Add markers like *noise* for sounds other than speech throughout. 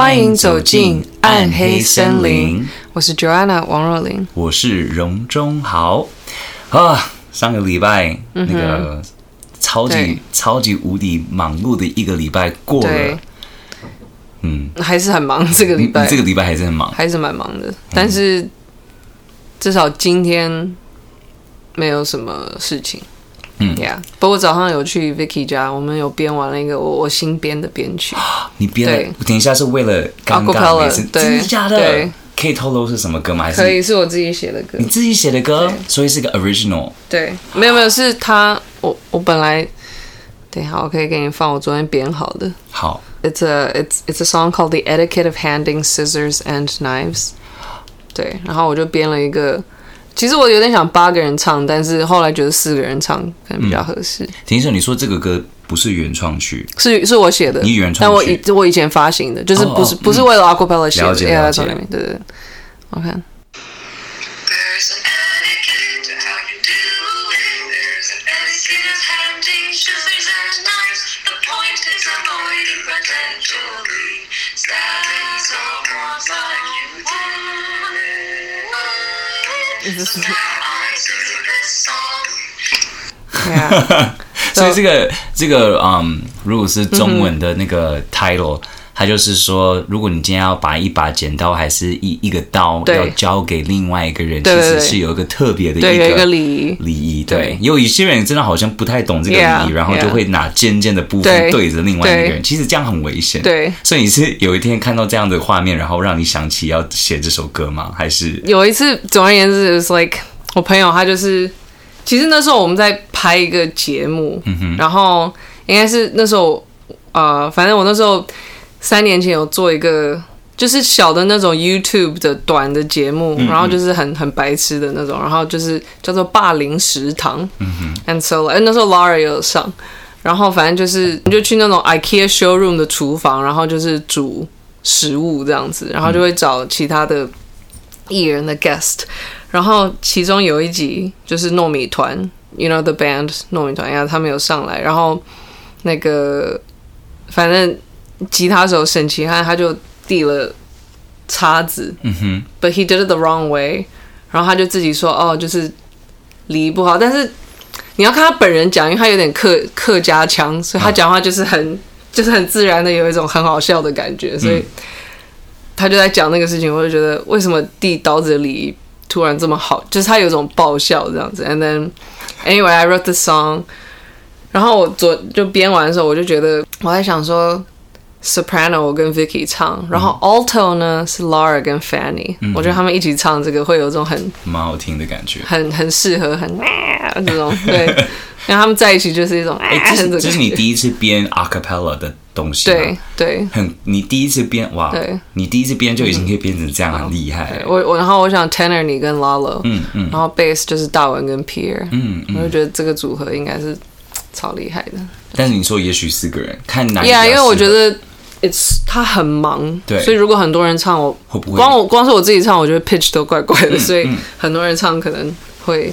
欢迎走进暗黑森林。我是 Joanna 王若琳，我是荣中豪。啊，上个礼拜、嗯、那个超级超级无敌忙碌的一个礼拜过了，嗯，还是很忙。这个礼拜，这个礼拜还是很忙，还是蛮忙的。但是至少今天没有什么事情。嗯呀，不过早上有去 Vicky 家，我们有编完了一个我我新编的编曲。你编了？等一下是为了刚刚那次，真的假的？对，可以透露是什么歌吗？还是可以是我自己写的歌？你自己写的歌，所以是个 original。对，没有没有，是他我我本来，等一下我可以给你放我昨天编好的。好，It's a it's it's a song called The Etiquette of Handing Scissors and Knives。对，然后我就编了一个。其实我有点想八个人唱，但是后来觉得四个人唱可能比较合适。听、嗯、说你说这个歌不是原创曲，是是我写的，你原创，但我以我以前发行的，就是不是、哦哦、不是为了 Aquapella 写的。了解了解，对对对，我看。所以这个这个嗯，如果是中文的那个 title，、嗯、它就是说，如果你今天要把一把剪刀还是一一个刀要交给另外一个人，其实是有一个特别的一个礼仪礼仪。对，有一些人真的好像不太懂这个礼仪，然后就会拿尖尖的部分对着另外一个人，其实这样很危险。对，所以你是有一天看到这样的画面，然后让你想起要写这首歌吗？还是有一次，总而言之，it's like 我朋友他就是。其实那时候我们在拍一个节目，嗯、哼然后应该是那时候，呃，反正我那时候三年前有做一个，就是小的那种 YouTube 的短的节目，然后就是很很白痴的那种，然后就是叫做霸凌食堂，嗯哼，and so，哎，那时候 Laura 也有上，然后反正就是你就去那种 IKEA showroom 的厨房，然后就是煮食物这样子，然后就会找其他的艺人的 guest。然后其中有一集就是糯米团，you know the band 糯米团呀，他们有上来，然后那个反正吉他手沈其汉他就递了叉子，嗯哼，but he did it the wrong way，然后他就自己说哦，就是礼仪不好，但是你要看他本人讲，因为他有点客客家腔，所以他讲话就是很、嗯、就是很自然的有一种很好笑的感觉，所以他就在讲那个事情，我就觉得为什么递刀子的礼仪。突然这么好，就是他有一种爆笑这样子。And then anyway, I wrote the song。然后我昨就编完的时候，我就觉得我在想说，soprano 我跟 Vicky 唱，然后 alto 呢是 Lara 跟 Fanny。嗯、我觉得他们一起唱这个会有这种很蛮好听的感觉，很很适合很 *laughs* 这种对，然后他们在一起就是一种哎，这是 *laughs* 这是你第一次编 acapella 的。东西对对，很你第一次编哇，对，你第一次编就已经可以编成这样，很厉害。我我然后我想 tenor 你跟 Lalo，嗯嗯，然后 bass 就是大文跟 Pierre，嗯嗯，我就觉得这个组合应该是超厉害的。但是你说也许四个人看哪，Yeah，因为我觉得 it's 他很忙，对，所以如果很多人唱，我会不会？光我光是我自己唱，我觉得 pitch 都怪怪的，所以很多人唱可能会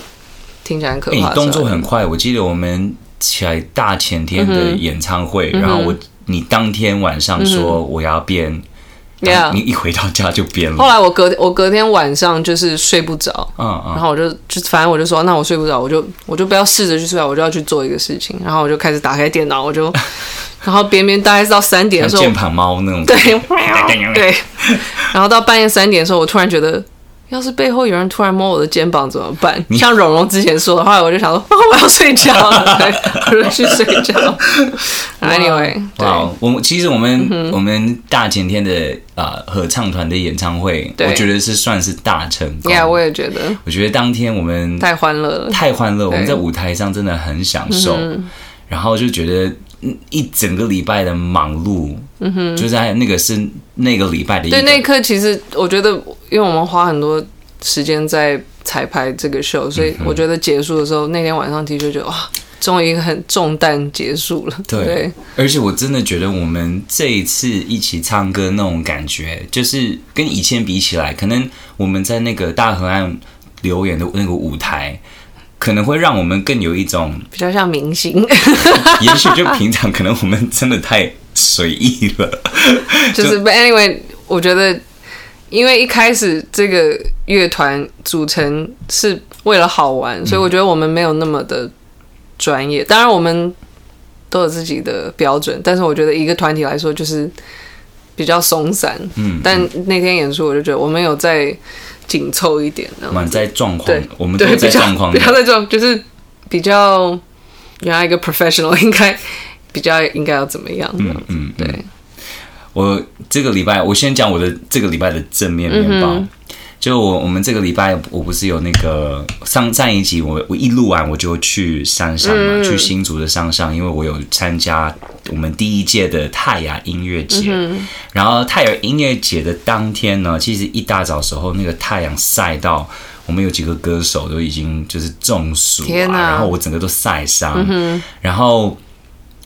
听起来很可怕。你动作很快，我记得我们起来大前天的演唱会，然后我。你当天晚上说我要变，嗯、Yeah. 你一回到家就编了。后来我隔我隔天晚上就是睡不着，嗯嗯，然后我就就反正我就说，那我睡不着，我就我就不要试着去睡，我就要去做一个事情。然后我就开始打开电脑，我就 *laughs* 然后边边大概是到三点的时候，键盘猫那种，对对，*laughs* 然后到半夜三点的时候，我突然觉得。要是背后有人突然摸我的肩膀怎么办？你像蓉蓉之前说的话，我就想说，哦、*laughs* 我要睡觉了，*laughs* 对，我就去睡觉。Anyway，哇，我们其实我们、嗯、我们大前天的合唱团的演唱会，我觉得是算是大成功。Yeah，我也觉得。我觉得当天我们太欢乐了，太欢乐，我们在舞台上真的很享受，嗯、然后就觉得。一整个礼拜的忙碌，嗯哼，就在那个是那个礼拜的。对，那一刻其实我觉得，因为我们花很多时间在彩排这个秀，所以我觉得结束的时候，嗯、那天晚上的确觉得哇，终于很重担结束了。对，对而且我真的觉得我们这一次一起唱歌那种感觉，就是跟以前比起来，可能我们在那个大河岸留言的那个舞台。可能会让我们更有一种比较像明星，*laughs* 也许就平常可能我们真的太随意了。*laughs* 就是 But anyway，我觉得，因为一开始这个乐团组成是为了好玩，所以我觉得我们没有那么的专业。当然，我们都有自己的标准，但是我觉得一个团体来说，就是比较松散。嗯，但那天演出，我就觉得我们有在紧凑一点，我们在状况，我们都在状况，不要在状，就是比较原来一个 professional 应该比较应该要怎么样？嗯嗯，对。我这个礼拜，我先讲我的这个礼拜的正面面包。嗯就我我们这个礼拜，我不是有那个上上一集，我我一录完我就去山上嘛，嗯、去新竹的山上，因为我有参加我们第一届的泰雅音乐节。嗯、然后泰雅音乐节的当天呢，其实一大早时候那个太阳晒到，我们有几个歌手都已经就是中暑啊，然后我整个都晒伤，嗯、然后。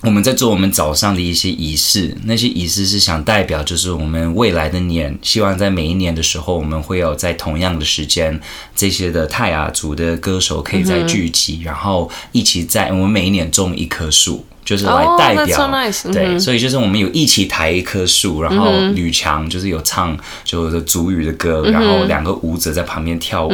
我们在做我们早上的一些仪式，那些仪式是想代表，就是我们未来的年，希望在每一年的时候，我们会有在同样的时间，这些的泰雅族的歌手可以在聚集，嗯、然后一起在我们每一年种一棵树，就是来代表，oh, so nice. 对，所以就是我们有一起抬一棵树，然后吕强就是有唱就是族语的歌，然后两个舞者在旁边跳舞，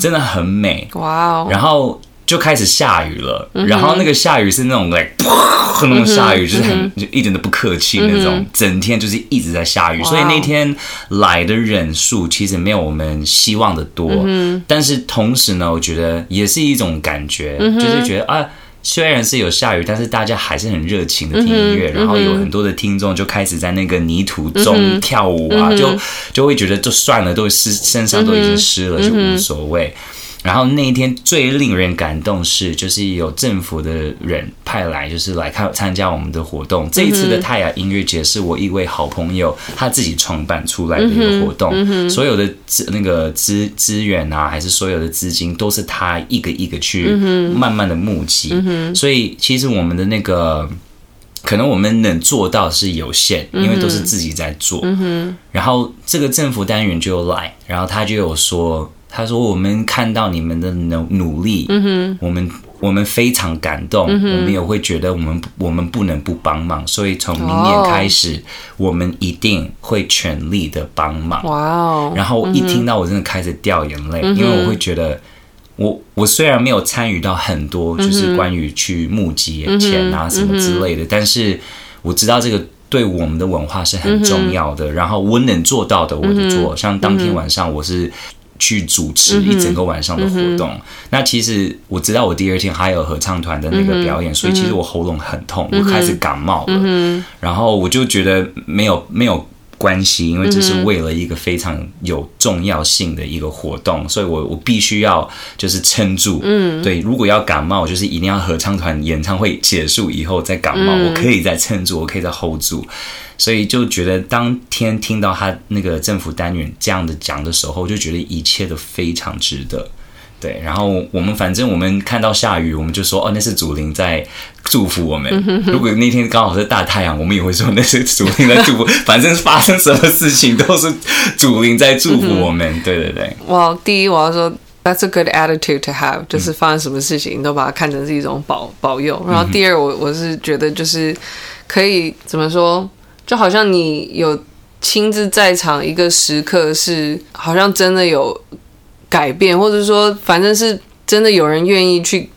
真的很美，哇哦，然后。就开始下雨了，嗯、然后那个下雨是那种 like 噗那种下雨，就是很、就一点都不客气那种，嗯、整天就是一直在下雨，所以那天来的人数其实没有我们希望的多，嗯、但是同时呢，我觉得也是一种感觉，嗯、就是觉得啊，虽然是有下雨，但是大家还是很热情的听音乐，嗯、然后有很多的听众就开始在那个泥土中跳舞啊，嗯、就就会觉得就算了，都湿身上都已经湿了，嗯、就无所谓。然后那一天最令人感动是，就是有政府的人派来，就是来看参加我们的活动。这一次的泰雅音乐节是我一位好朋友他自己创办出来的一个活动，所有的资那个资资源啊，还是所有的资金，都是他一个一个去慢慢的募集。所以其实我们的那个可能我们能做到是有限，因为都是自己在做。然后这个政府单元就来，然后他就有说。他说：“我们看到你们的努努力，嗯哼，我们我们非常感动，嗯，我们也会觉得我们我们不能不帮忙，所以从明年开始，我们一定会全力的帮忙。哇哦！然后一听到我真的开始掉眼泪，嗯，因为我会觉得我，我我虽然没有参与到很多，就是关于去募集钱啊什么之类的，但是我知道这个对我们的文化是很重要的。嗯，然后我能做到的，我就做。像当天晚上，我是。去主持一整个晚上的活动，嗯嗯、那其实我知道我第二天还有合唱团的那个表演，嗯、所以其实我喉咙很痛，嗯、我开始感冒了，嗯、然后我就觉得没有没有关系，因为这是为了一个非常有重要性的一个活动，所以我我必须要就是撑住，嗯，对，如果要感冒，就是一定要合唱团演唱会结束以后再感冒，嗯、我可以再撑住，我可以再 hold 住。所以就觉得当天听到他那个政府单元这样的讲的时候，就觉得一切都非常值得。对，然后我们反正我们看到下雨，我们就说哦，那是祖灵在祝福我们。如果那天刚好是大太阳，我们也会说那是祖灵在祝福。*laughs* 反正发生什么事情都是祖灵在祝福我们。对对对。哇，第一我要说，That's a good attitude to have，就是发生什么事情你都把它看成是一种保保佑。然后第二，我我是觉得就是可以怎么说？就好像你有亲自在场一个时刻，是好像真的有改变，或者说反正是真的有人愿意去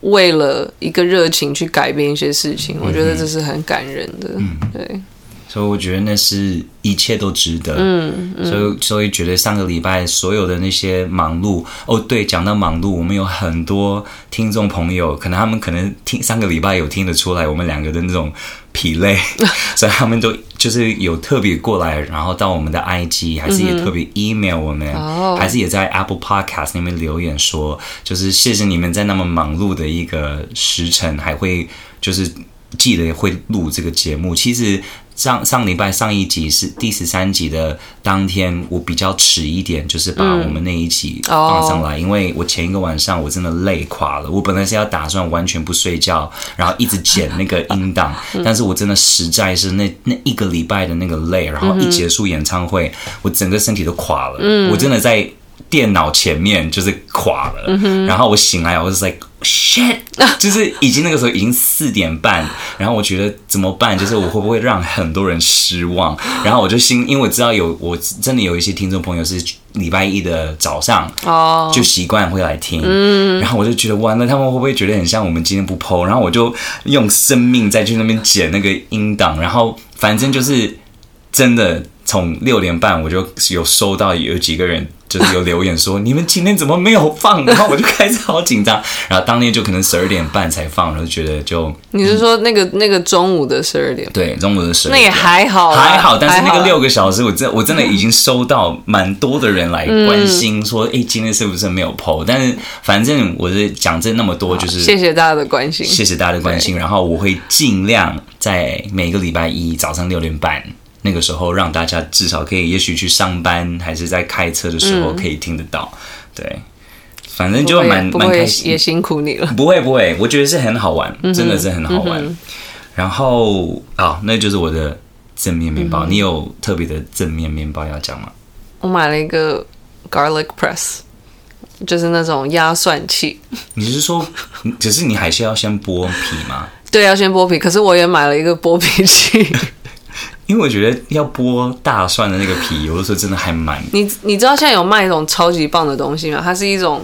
为了一个热情去改变一些事情，我觉得这是很感人的。嗯、对，所以我觉得那是一切都值得。嗯，嗯，所以所以觉得上个礼拜所有的那些忙碌，哦，对，讲到忙碌，我们有很多听众朋友，可能他们可能听上个礼拜有听得出来，我们两个的那种。疲累，*laughs* 所以他们都就是有特别过来，然后到我们的 IG，还是也特别 email 我们，还是也在 Apple Podcast 那边留言说，就是谢谢你们在那么忙碌的一个时辰，还会就是记得会录这个节目。其实。上上礼拜上一集是第十三集的当天，我比较迟一点，就是把我们那一集放上来，嗯、因为我前一个晚上我真的累垮了。我本来是要打算完全不睡觉，然后一直剪那个音档，*laughs* 嗯、但是我真的实在是那那一个礼拜的那个累，然后一结束演唱会，嗯、我整个身体都垮了。嗯、我真的在电脑前面就是垮了，嗯、然后我醒来，我就是 like shit，*laughs* 就是已经那个时候已经四点半，然后我觉得怎么办？就是我会不会让很多人失望？*laughs* 然后我就心，因为我知道有我真的有一些听众朋友是礼拜一的早上哦，就习惯会来听，嗯，然后我就觉得完了，他们会不会觉得很像我们今天不 po？然后我就用生命再去那边剪那个音档，然后反正就是真的从六点半我就有收到有几个人。就是有留言说你们今天怎么没有放？然后我就开始好紧张。然后当天就可能十二点半才放，然后觉得就你是说那个那个中午的十二点？对，中午的十二点。那也还好，还好。但是那个六个小时，我真我真的已经收到蛮多的人来关心说，哎，今天是不是没有 po？但是反正我是讲这那么多，就是谢谢大家的关心，谢谢大家的关心。然后我会尽量在每个礼拜一早上六点半。那个时候让大家至少可以，也许去上班还是在开车的时候可以听得到，嗯、对，反正就蛮蛮开心，也辛苦你了。不会不会，我觉得是很好玩，嗯、真的是很好玩。嗯、然后啊，那就是我的正面面包。嗯、你有特别的正面面包要讲吗？我买了一个 garlic press，就是那种压蒜器。你是说，*laughs* 只是你还是要先剥皮吗？对，要先剥皮。可是我也买了一个剥皮器。*laughs* 因为我觉得要剥大蒜的那个皮，有的时候真的还蛮……你你知道现在有卖一种超级棒的东西吗？它是一种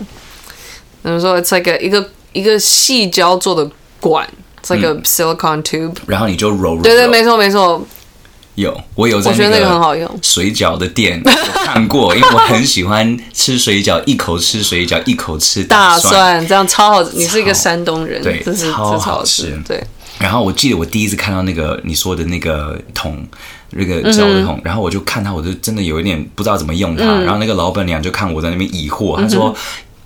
怎么说？It's like a, 一个一个细胶做的管，It's like a silicone tube，然后你就揉揉。对对，没错没错。有我有在我觉得那个很好用。水饺的店有看过，因为我很喜欢吃水饺，一口吃水饺，一口吃大蒜，这样超好。你是一个山东人，对，这是超好吃，对。然后我记得我第一次看到那个你说的那个桶，那个胶的桶，然后我就看他，我就真的有一点不知道怎么用它。然后那个老板娘就看我在那边疑惑，她说，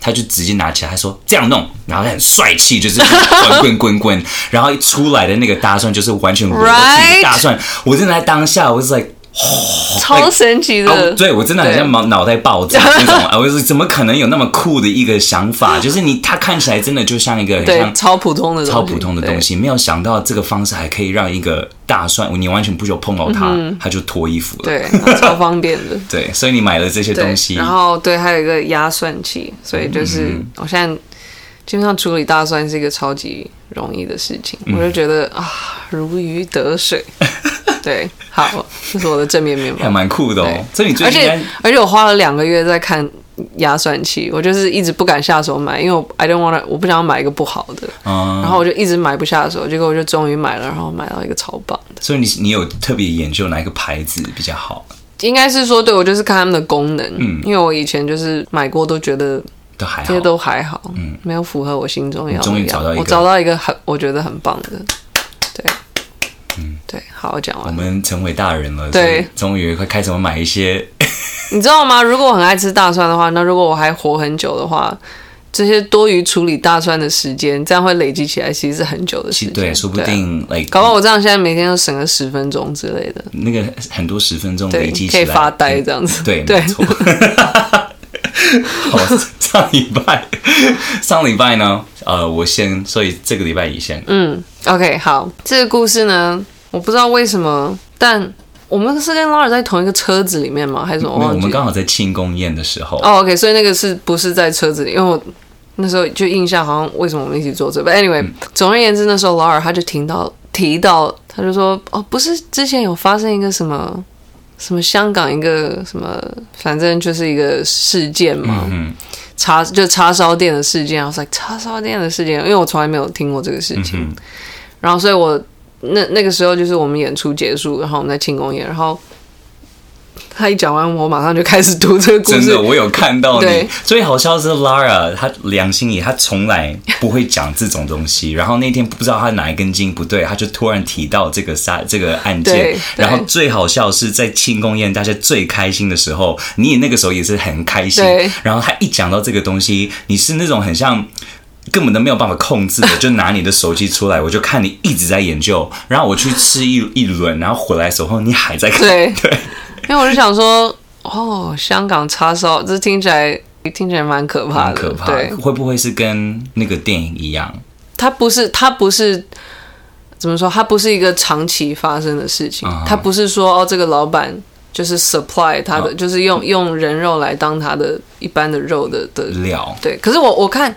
她就直接拿起来，她说这样弄，然后很帅气，就是滚滚滚滚，然后一出来的那个大蒜就是完全裸体大蒜。我真的在当下，我是在。哦、超神奇的，哦、对我真的很像脑脑袋爆炸 *laughs* 那种啊！我说怎么可能有那么酷的一个想法？就是你，它看起来真的就像一个很像超普通的超普通的东西，没有想到这个方式还可以让一个大蒜，你完全不需要碰到它，嗯、它就脱衣服了，对，超方便的。*laughs* 对，所以你买了这些东西，然后对，还有一个压蒜器，所以就是、嗯、我现在基本上处理大蒜是一个超级容易的事情，嗯、我就觉得啊，如鱼得水。*laughs* 对，好，这是我的正面面包，还蛮酷的哦。这对你最近而且而且我花了两个月在看压蒜器，我就是一直不敢下手买，因为我 I don't want to，我不想要买一个不好的，嗯、然后我就一直买不下手，结果我就终于买了，然后买到一个超棒的。所以你你有特别研究哪一个牌子比较好？应该是说，对我就是看他们的功能，嗯，因为我以前就是买过都觉得都还好，这些都还好，嗯，没有符合我心中要的。终于找到一个，我找到一个很我觉得很棒的。嗯，对，好，我讲完。我们成为大人了，对，终于会开始买一些。*laughs* 你知道吗？如果我很爱吃大蒜的话，那如果我还活很久的话，这些多余处理大蒜的时间，这样会累积起来，其实是很久的时间。对，说不定，对搞不好我这样现在每天都省个十分钟之类的。那个很多十分钟累积起来，可以发呆这样子。对，对，没错。*laughs* *laughs* 好，上礼拜，上礼拜呢？呃，我先，所以这个礼拜以前，嗯，OK，好，这个故事呢，我不知道为什么，但我们是跟 Lara 在同一个车子里面吗？还是什么？我们刚好在庆功宴的时候。哦，OK，所以那个是不是在车子里？因为我那时候就印象好像为什么我们一起坐这？But anyway，、嗯、总而言之，那时候 Lara 他就听到提到，他就说，哦，不是之前有发生一个什么？什么香港一个什么，反正就是一个事件嘛，嗯、叉就叉烧店的事件。我说叉烧店的事件，因为我从来没有听过这个事情。嗯、然后，所以我那那个时候就是我们演出结束，然后我们在庆功宴，然后。他一讲完，我马上就开始读这个故事。真的，我有看到你。对最好笑的是 Lara，他良心里，他从来不会讲这种东西。然后那天不知道他哪一根筋不对，他就突然提到这个杀这个案件。然后最好笑是在庆功宴，大家最开心的时候，你也那个时候也是很开心。然后他一讲到这个东西，你是那种很像根本都没有办法控制的，*laughs* 就拿你的手机出来，我就看你一直在研究。然后我去吃一一轮，然后回来的时候你还在看。对。*laughs* 对因为我就想说，哦，香港叉烧，这听起来听起来蛮可怕的，可怕。对，会不会是跟那个电影一样？它不是，它不是怎么说？它不是一个长期发生的事情。Uh huh. 它不是说哦，这个老板就是 supply 他的，哦、就是用用人肉来当他的一般的肉的的料。对，可是我我看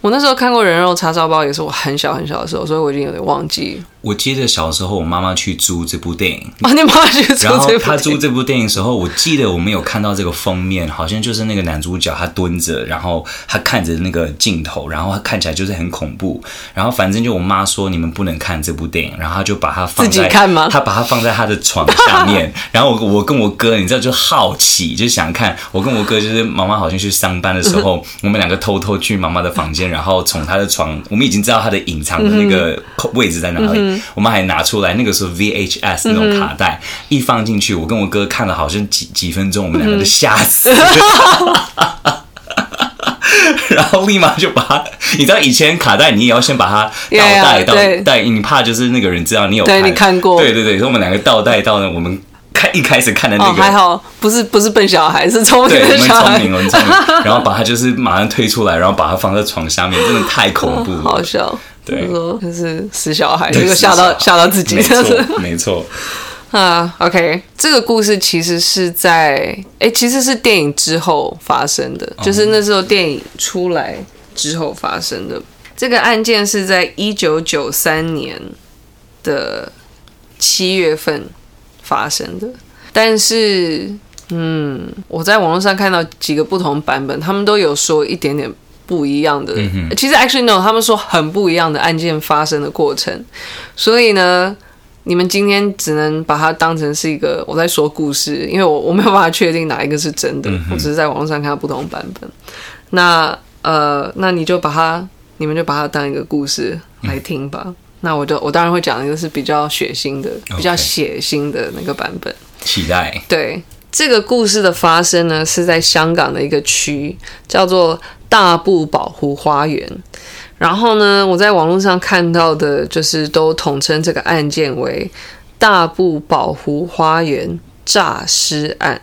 我那时候看过人肉叉烧包，也是我很小很小的时候，所以我已经有点忘记。我记得小时候我妈妈去租这部电影，哦，你妈妈去租这部电影，然后她租这部电影的时候，我记得我们有看到这个封面，好像就是那个男主角他蹲着，然后他看着那个镜头，然后他看起来就是很恐怖。然后反正就我妈说你们不能看这部电影，然后他就把它放在自己看吗？他把它放在他的床下面，*laughs* 然后我我跟我哥，你知道就好奇就想看。我跟我哥就是妈妈好像去上班的时候，*laughs* 我们两个偷偷去妈妈的房间，然后从她的床，我们已经知道她的隐藏的那个位置在哪里，我们还拿出。后来那个时候 VHS 那种卡带、嗯、一放进去，我跟我哥看了好像几几分钟，我们两个就吓死。了，嗯、*laughs* 然后立马就把它，你知道以前卡带你也要先把它倒带到带，你怕就是那个人知道你有看，对，你看过，对对对，所以我们两个倒带到了我们看一开始看的那个，哦、还好不是不是笨小孩，是聪明对，我们聪明，我们聪明，然后把它就是马上推出来，然后把它放在床下面，真的太恐怖了，好笑。对，说就是死小孩，这个吓到吓到自己，没错，没错。*laughs* 啊，OK，这个故事其实是在哎，其实是电影之后发生的，就是那时候电影出来之后发生的。这个案件是在一九九三年的七月份发生的，但是嗯，我在网络上看到几个不同版本，他们都有说一点点。不一样的，嗯、其实 actually no，他们说很不一样的案件发生的过程，所以呢，你们今天只能把它当成是一个我在说故事，因为我我没有办法确定哪一个是真的，嗯、我只是在网络上看到不同版本。那呃，那你就把它，你们就把它当一个故事来听吧。嗯、那我就我当然会讲一个是比较血腥的、比较血腥的那个版本。期待。对，这个故事的发生呢，是在香港的一个区叫做。大埔保护花园，然后呢，我在网络上看到的，就是都统称这个案件为大埔保护花园诈尸案。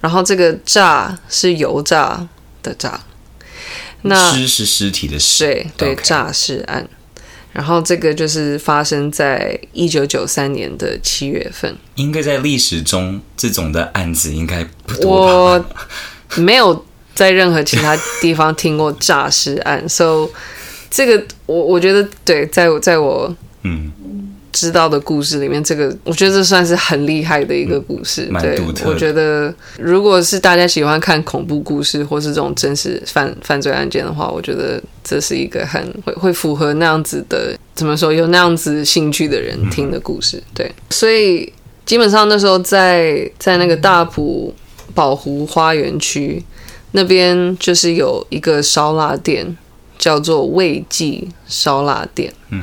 然后这个“诈”是油炸的“炸”，那尸是尸体的尸，对对，诈尸案。然后这个就是发生在一九九三年的七月份。应该在历史中，这种的案子应该不多我没有。在任何其他地方听过诈尸案，*laughs* so 这个我我觉得对，在我在我嗯知道的故事里面，这个我觉得这算是很厉害的一个故事。嗯、对，我觉得如果是大家喜欢看恐怖故事或是这种真实犯犯罪案件的话，我觉得这是一个很会会符合那样子的，怎么说，有那样子兴趣的人听的故事。嗯、对，所以基本上那时候在在那个大埔宝湖花园区。那边就是有一个烧腊店，叫做味记烧腊店。嗯，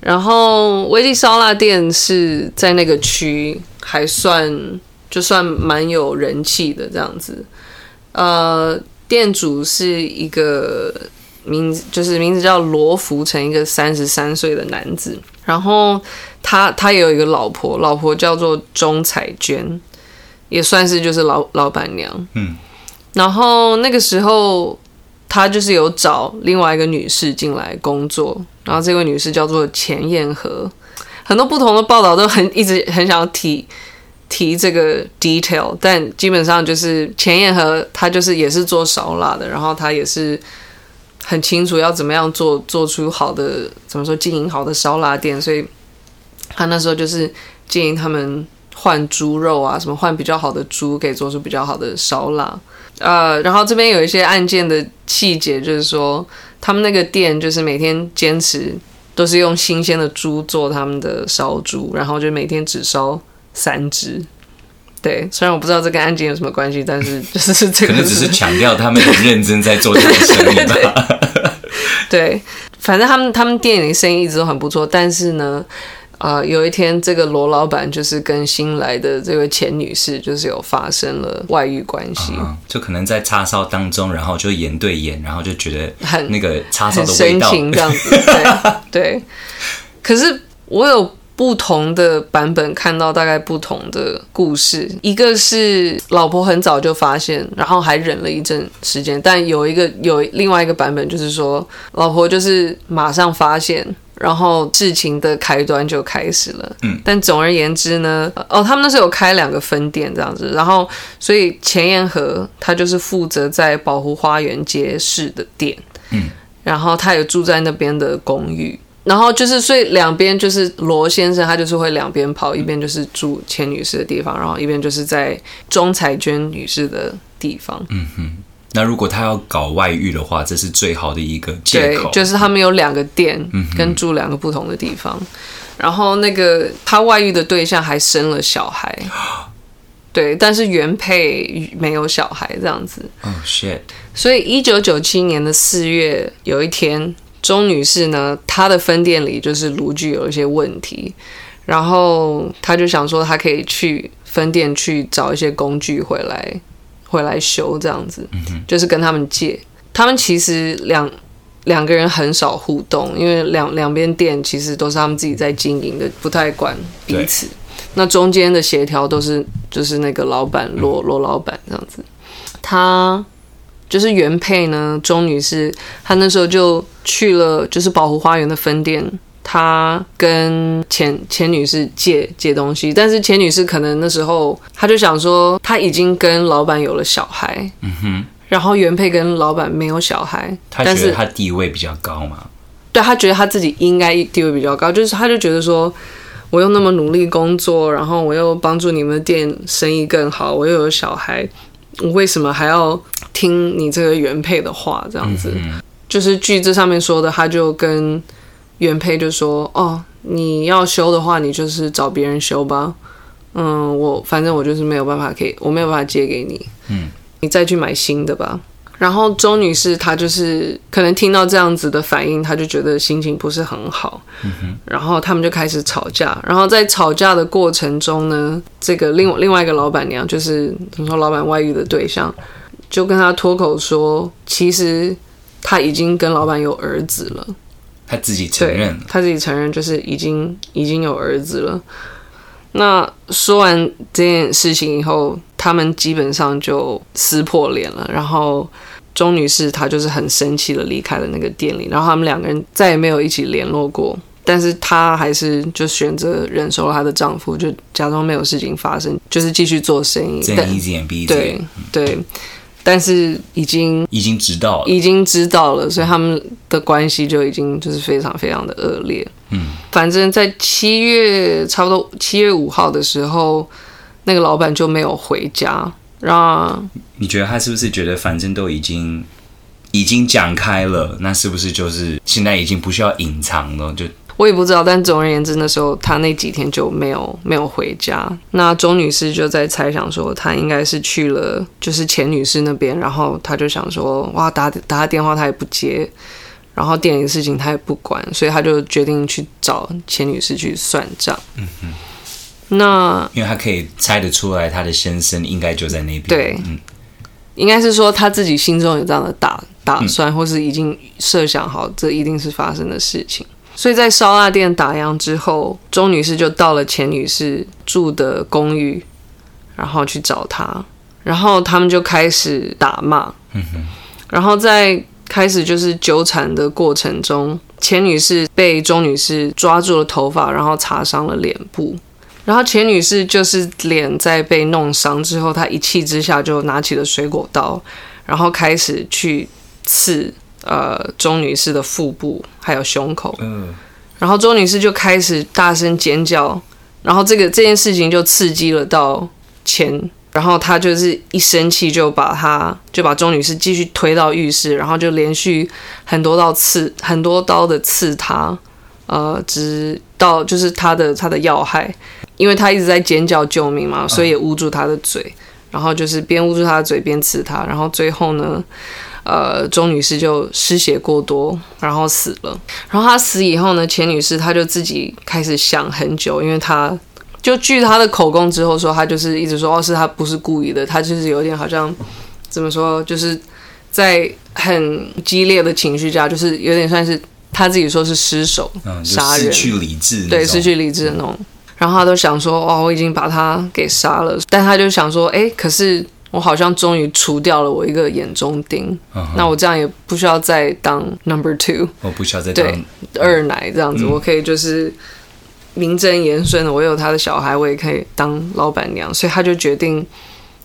然后味记烧腊店是在那个区还算就算蛮有人气的这样子。呃，店主是一个名字，就是名字叫罗福成，一个三十三岁的男子。然后他他也有一个老婆，老婆叫做钟彩娟，也算是就是老老板娘。嗯。然后那个时候，他就是有找另外一个女士进来工作，然后这位女士叫做钱燕和，很多不同的报道都很一直很想提提这个 detail，但基本上就是钱燕和她就是也是做烧腊的，然后她也是很清楚要怎么样做做出好的怎么说经营好的烧腊店，所以她那时候就是建议他们换猪肉啊，什么换比较好的猪，可以做出比较好的烧腊。呃，然后这边有一些案件的细节，就是说他们那个店就是每天坚持都是用新鲜的猪做他们的烧猪，然后就每天只烧三只。对，虽然我不知道这跟案件有什么关系，但是 *laughs* 就是这个可能只是强调他们很认真在做这个生意吧。*laughs* 对，反正他们他们店里生意一直都很不错，但是呢。啊、呃，有一天，这个罗老板就是跟新来的这位钱女士，就是有发生了外遇关系，嗯、就可能在叉烧当中，然后就眼对眼，然后就觉得很那个叉烧的味道，深情这样子，对 *laughs* 对。可是我有不同的版本看到大概不同的故事，一个是老婆很早就发现，然后还忍了一阵时间，但有一个有另外一个版本就是说，老婆就是马上发现。然后事情的开端就开始了。嗯，但总而言之呢，哦，他们那时候有开两个分店这样子，然后所以钱彦和他就是负责在宝湖花园街市的店，嗯，然后他也住在那边的公寓，然后就是所以两边就是罗先生他就是会两边跑，一边就是住钱女士的地方，然后一边就是在钟彩娟女士的地方。嗯哼。那如果他要搞外遇的话，这是最好的一个借口。对，就是他们有两个店，跟住两个不同的地方。嗯、然后那个他外遇的对象还生了小孩，*gasps* 对，但是原配没有小孩，这样子。哦、oh，shit！所以一九九七年的四月有一天，钟女士呢，她的分店里就是炉具有一些问题，然后她就想说，她可以去分店去找一些工具回来。回来修这样子，就是跟他们借。他们其实两两个人很少互动，因为两两边店其实都是他们自己在经营的，不太管彼此。那中间的协调都是就是那个老板罗罗老板这样子。他就是原配呢，钟女士，她那时候就去了，就是宝湖花园的分店。他跟钱钱女士借借东西，但是钱女士可能那时候他就想说，他已经跟老板有了小孩，嗯哼，然后原配跟老板没有小孩，他觉得他地位比较高嘛？对，他觉得他自己应该地位比较高，就是他就觉得说，我又那么努力工作，然后我又帮助你们的店生意更好，我又有小孩，我为什么还要听你这个原配的话？这样子，嗯、就是据这上面说的，他就跟。原配就说：“哦，你要修的话，你就是找别人修吧。嗯，我反正我就是没有办法，可以我没有办法借给你。嗯，你再去买新的吧。”然后周女士她就是可能听到这样子的反应，她就觉得心情不是很好。嗯哼。然后他们就开始吵架。然后在吵架的过程中呢，这个另另外一个老板娘，就是怎么说老板外遇的对象，就跟他脱口说：“其实他已经跟老板有儿子了。”他自己承认，他自己承认就是已经已经有儿子了。那说完这件事情以后，他们基本上就撕破脸了。然后钟女士她就是很生气的离开了那个店里，然后他们两个人再也没有一起联络过。但是她还是就选择忍受了她的丈夫，就假装没有事情发生，就是继续做生意。睁一只眼闭一只眼。对对。但是已经已经知道了，已经知道了，所以他们的关系就已经就是非常非常的恶劣。嗯，反正在七月差不多七月五号的时候，那个老板就没有回家。然后你觉得他是不是觉得反正都已经已经讲开了，那是不是就是现在已经不需要隐藏了？就。我也不知道，但总而言之，那时候他那几天就没有没有回家。那钟女士就在猜想说，他应该是去了就是钱女士那边，然后他就想说，哇，打打他电话他也不接，然后店里的事情他也不管，所以他就决定去找钱女士去算账。嗯哼。那因为他可以猜得出来，他的先生应该就在那边。对，嗯，应该是说他自己心中有这样的打打算，嗯，或是已经设想好，这一定是发生的事情。所以在烧腊店打烊之后，钟女士就到了钱女士住的公寓，然后去找她，然后他们就开始打骂。然后在开始就是纠缠的过程中，钱女士被钟女士抓住了头发，然后擦伤了脸部。然后钱女士就是脸在被弄伤之后，她一气之下就拿起了水果刀，然后开始去刺。呃，钟女士的腹部还有胸口，嗯，然后钟女士就开始大声尖叫，然后这个这件事情就刺激了到钱，然后他就是一生气就把他就把钟女士继续推到浴室，然后就连续很多刀刺很多刀的刺她，呃，直到就是她的她的要害，因为她一直在尖叫救命嘛，所以也捂住她的嘴，然后就是边捂住她的嘴边刺她，然后最后呢。呃，钟女士就失血过多，然后死了。然后她死以后呢，钱女士她就自己开始想很久，因为她就据她的口供之后说，她就是一直说哦，是她不是故意的，她就是有点好像怎么说，就是在很激烈的情绪下，就是有点算是她自己说是失手杀人，嗯、失去理智，对，失去理智的那种。然后她都想说，哦，我已经把他给杀了，但她就想说，哎，可是。我好像终于除掉了我一个眼中钉。Uh huh. 那我这样也不需要再当 number two，我不需要再当对二奶这样子，嗯、我可以就是名正言顺的，我有他的小孩，我也可以当老板娘。所以他就决定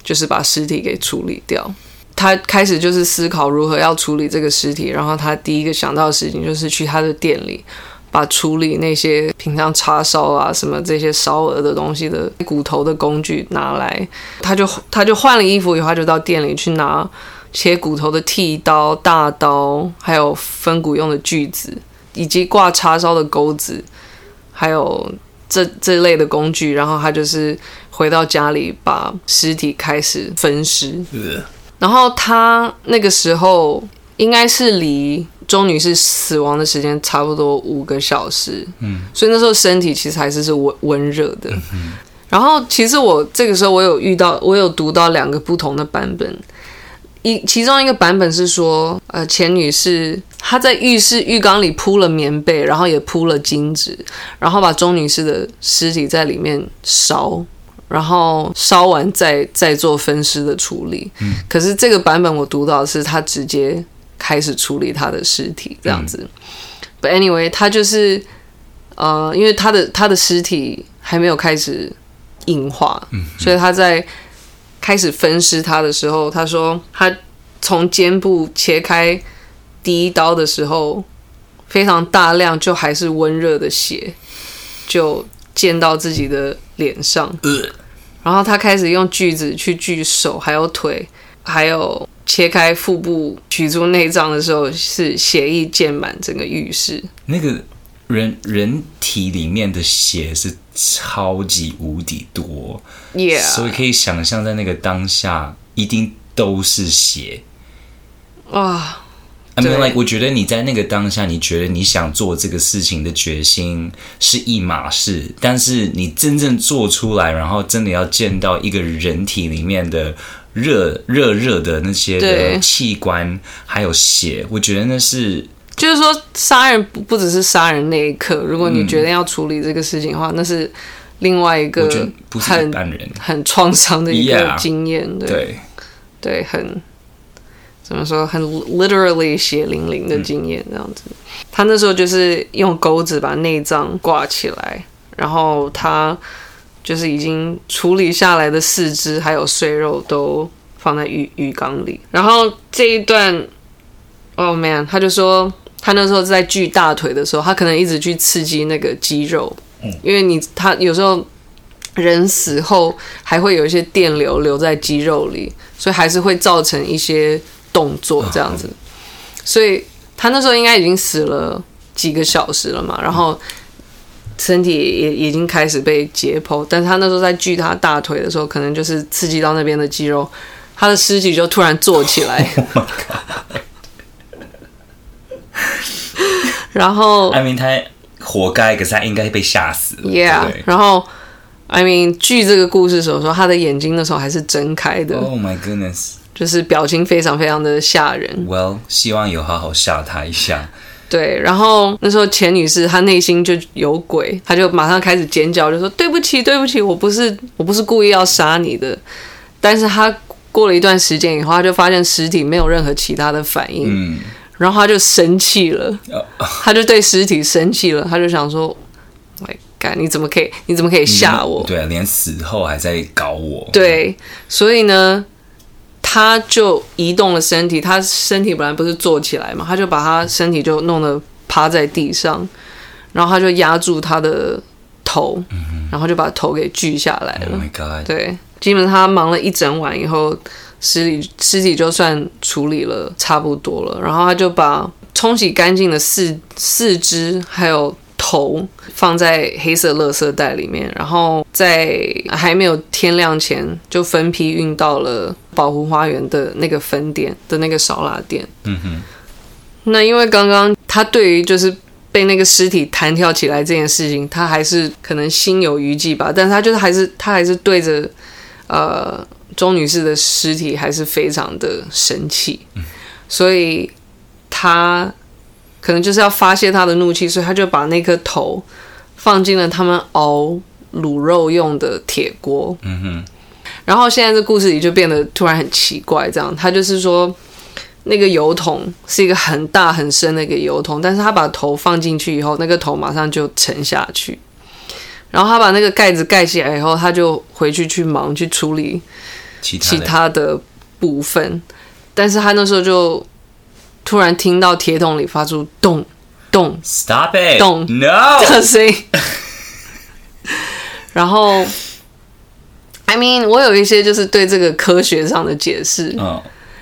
就是把尸体给处理掉。他开始就是思考如何要处理这个尸体，然后他第一个想到的事情就是去他的店里。把处理那些平常叉烧啊什么这些烧鹅的东西的骨头的工具拿来，他就他就换了衣服以后，他就到店里去拿切骨头的剃刀、大刀，还有分骨用的锯子，以及挂叉烧的钩子，还有这这类的工具。然后他就是回到家里，把尸体开始分尸。是然后他那个时候应该是离。钟女士死亡的时间差不多五个小时，嗯，所以那时候身体其实还是是温温热的。嗯、然后其实我这个时候我有遇到，我有读到两个不同的版本，一其中一个版本是说，呃，钱女士她在浴室浴缸里铺了棉被，然后也铺了金纸，然后把钟女士的尸体在里面烧，然后烧完再再做分尸的处理。嗯，可是这个版本我读到的是她直接。开始处理他的尸体，这样子。嗯、But anyway，他就是呃，因为他的他的尸体还没有开始硬化，嗯、所以他在开始分尸他的时候，他说他从肩部切开第一刀的时候，非常大量就还是温热的血就溅到自己的脸上，呃、然后他开始用锯子去锯手，还有腿，还有。切开腹部取出内脏的时候，是血液溅满整个浴室。那个人人体里面的血是超级无敌多，Yeah. 所以可以想象在那个当下一定都是血啊。I mean, like, 我觉得你在那个当下，你觉得你想做这个事情的决心是一码事，但是你真正做出来，然后真的要见到一个人体里面的。热热热的那些的器官，对还有血，我觉得那是，就是说杀人不不只是杀人那一刻，如果你决定要处理这个事情的话，嗯、那是另外一个很很创伤的一个经验，yeah, 对。对，对，很怎么说，很 literally 血淋淋的经验这样子。嗯、他那时候就是用钩子把内脏挂起来，然后他。就是已经处理下来的四肢还有碎肉都放在浴浴缸里，然后这一段，Oh man，他就说他那时候在锯大腿的时候，他可能一直去刺激那个肌肉，嗯，因为你他有时候人死后还会有一些电流留在肌肉里，所以还是会造成一些动作这样子，所以他那时候应该已经死了几个小时了嘛，然后。身体也已经开始被解剖，但是他那时候在锯他大腿的时候，可能就是刺激到那边的肌肉，他的尸体就突然坐起来。*laughs* Oh、然后，I mean 他活该，可是他应该被吓死了。Yeah，然后，I mean 据这个故事的时候说，他的眼睛那时候还是睁开的。Oh my goodness，就是表情非常非常的吓人。Well，希望有好好吓他一下。对，然后那时候钱女士她内心就有鬼，她就马上开始尖叫，就说对不起，对不起，我不是我不是故意要杀你的。但是她过了一段时间以后，她就发现尸体没有任何其他的反应，嗯，然后她就生气了，她就对尸体生气了，她就想说，My God，你怎么可以，你怎么可以吓我？对啊，连死后还在搞我。对，所以呢。他就移动了身体，他身体本来不是坐起来嘛，他就把他身体就弄得趴在地上，然后他就压住他的头，然后就把头给锯下来了。Oh my God！对，基本上他忙了一整晚以后，尸体尸体就算处理了差不多了，然后他就把冲洗干净的四四肢还有。头放在黑色垃圾袋里面，然后在还没有天亮前就分批运到了宝湖花园的那个分店的那个烧腊店。嗯哼。那因为刚刚他对于就是被那个尸体弹跳起来这件事情，他还是可能心有余悸吧，但是他就是还是他还是对着呃钟女士的尸体还是非常的生气，所以他。可能就是要发泄他的怒气，所以他就把那颗头放进了他们熬卤肉用的铁锅。嗯哼。然后现在这故事里就变得突然很奇怪，这样他就是说。那个油桶是一个很大很深的一个油桶，但是他把头放进去以后，那个头马上就沉下去。然后他把那个盖子盖起来以后，他就回去去忙去处理其他的部分。但是他那时候就突然听到铁桶里发出咚咚，Stop it，咚 No 的 *laughs* 声音。然后，I mean，我有一些就是对这个科学上的解释。Oh.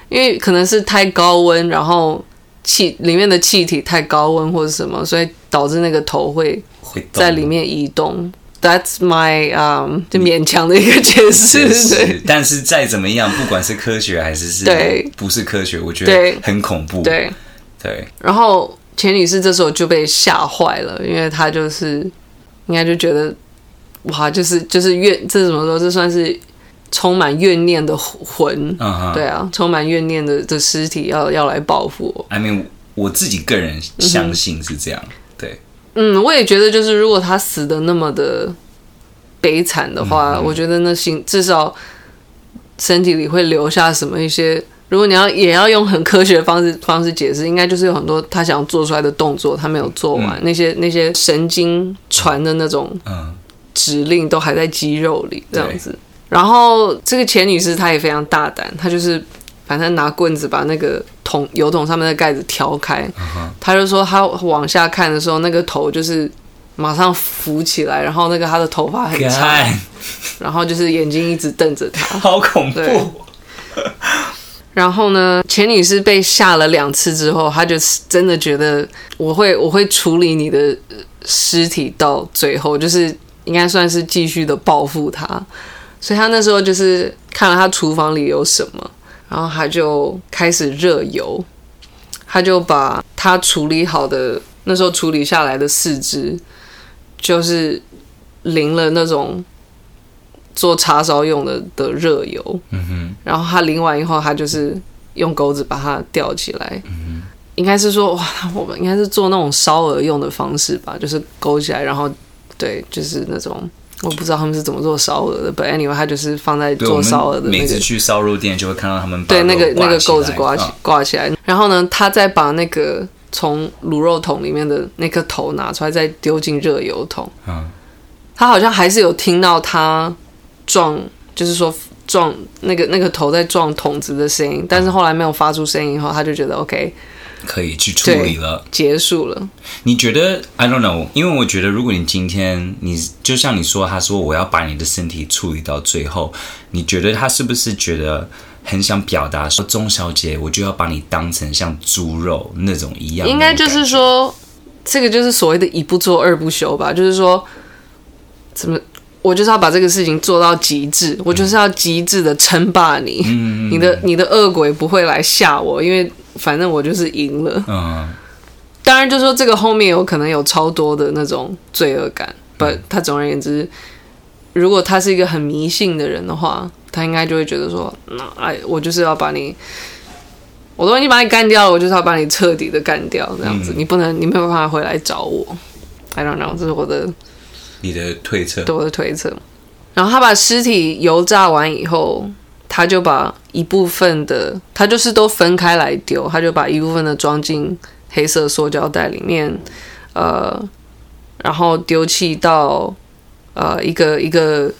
因为可能是太高温，然后气里面的气体太高温或者什么，所以导致那个头会在里面移动。That's my um 就勉强的一个解释。对，但是再怎么样，不管是科学还是是对，不是科学，我觉得很恐怖。对对。对然后钱女士这时候就被吓坏了，因为她就是应该就觉得哇，就是就是怨，这怎么说？这算是。充满怨念的魂，uh huh. 对啊，充满怨念的的尸体要要来报复我。I mean，我自己个人相信是这样，嗯、对，嗯，我也觉得，就是如果他死的那么的悲惨的话，嗯、我觉得那心至少身体里会留下什么一些。如果你要也要用很科学的方式方式解释，应该就是有很多他想做出来的动作，他没有做完，嗯、那些那些神经传的那种指令都还在肌肉里，这样子。然后这个钱女士她也非常大胆，她就是反正拿棍子把那个桶油桶上面的盖子挑开，她、uh huh. 就说他往下看的时候，那个头就是马上浮起来，然后那个他的头发很长.然后就是眼睛一直瞪着他，*laughs* 好恐怖。然后呢，钱女士被吓了两次之后，她就真的觉得我会我会处理你的尸体到最后，就是应该算是继续的报复他。所以他那时候就是看了他厨房里有什么，然后他就开始热油，他就把他处理好的那时候处理下来的四肢，就是淋了那种做叉烧用的的热油，嗯哼，然后他淋完以后，他就是用钩子把它吊起来，嗯哼，应该是说哇，我们应该是做那种烧鹅用的方式吧，就是勾起来，然后对，就是那种。我不知道他们是怎么做烧鹅的，but anyway，他就是放在做烧鹅的那个。每次去烧肉店就会看到他们把对那个那个钩子挂起挂起来，然后呢，他再把那个从卤肉桶里面的那颗头拿出来，再丢进热油桶。嗯，他好像还是有听到他撞，就是说撞那个那个头在撞桶子的声音，但是后来没有发出声音以后，他就觉得 OK。可以去处理了，结束了。你觉得？I don't know，因为我觉得，如果你今天你就像你说，他说我要把你的身体处理到最后，你觉得他是不是觉得很想表达说，钟小姐，我就要把你当成像猪肉那种一样？应该就是说，这个就是所谓的一不做二不休吧？就是说，怎么我就是要把这个事情做到极致，我就是要极致的称霸你，嗯、你的你的恶鬼不会来吓我，因为。反正我就是赢了。嗯，当然，就说这个后面有可能有超多的那种罪恶感。不，他总而言之，如果他是一个很迷信的人的话，他应该就会觉得说，那哎，我就是要把你，我都已经把你干掉了，我就是要把你彻底的干掉，这样子，你不能，你没有办法回来找我。I don't know，这是我的，你的推测，对我的推测。然后他把尸体油炸完以后。他就把一部分的，他就是都分开来丢，他就把一部分的装进黑色塑胶袋里面，呃，然后丢弃到呃一个一个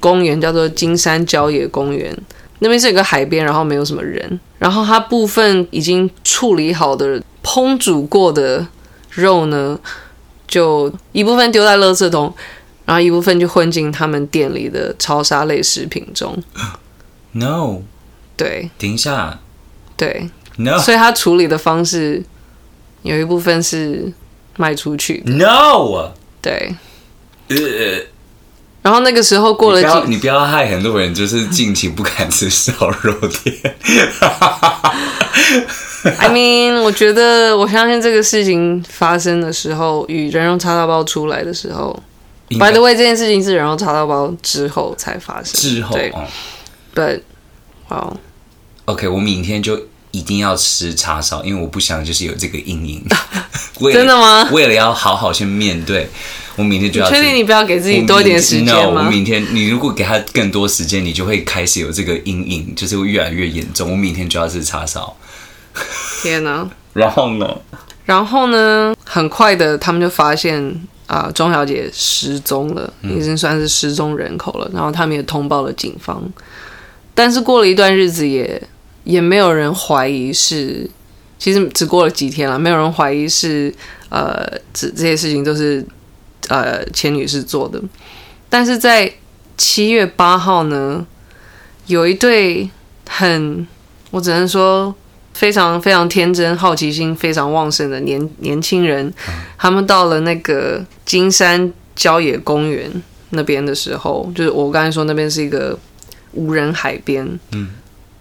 公园，叫做金山郊野公园，那边是一个海边，然后没有什么人，然后他部分已经处理好的烹煮过的肉呢，就一部分丢在垃圾桶，然后一部分就混进他们店里的超杀类食品中。No，对，停下，对，No，所以他处理的方式有一部分是卖出去的，No，对，呃，然后那个时候过了几，你不要，你不要害很多人，就是近期不敢吃烧肉店。*laughs* I mean，我觉得我相信这个事情发生的时候，与人肉叉烧包出来的时候，By the way，这件事情是人肉叉烧包之后才发生，之后，对。对，好，OK，我明天就一定要吃叉烧，因为我不想就是有这个阴影。*laughs* 真的吗？为了要好好去面对，我明天就要。确定你不要给自己多一点时间吗？我，no, 我明天，你如果给他更多时间，你就会开始有这个阴影，就是会越来越严重。我明天就要吃叉烧。天哪！*laughs* 然后呢？然后呢？很快的，他们就发现啊，钟小姐失踪了，已经算是失踪人口了。嗯、然后他们也通报了警方，但是过了一段日子也，也也没有人怀疑是。其实只过了几天了，没有人怀疑是呃，这这些事情都是呃钱女士做的。但是在七月八号呢，有一对很，我只能说非常非常天真、好奇心非常旺盛的年年轻人，他们到了那个金山郊野公园那边的时候，就是我刚才说那边是一个无人海边，嗯，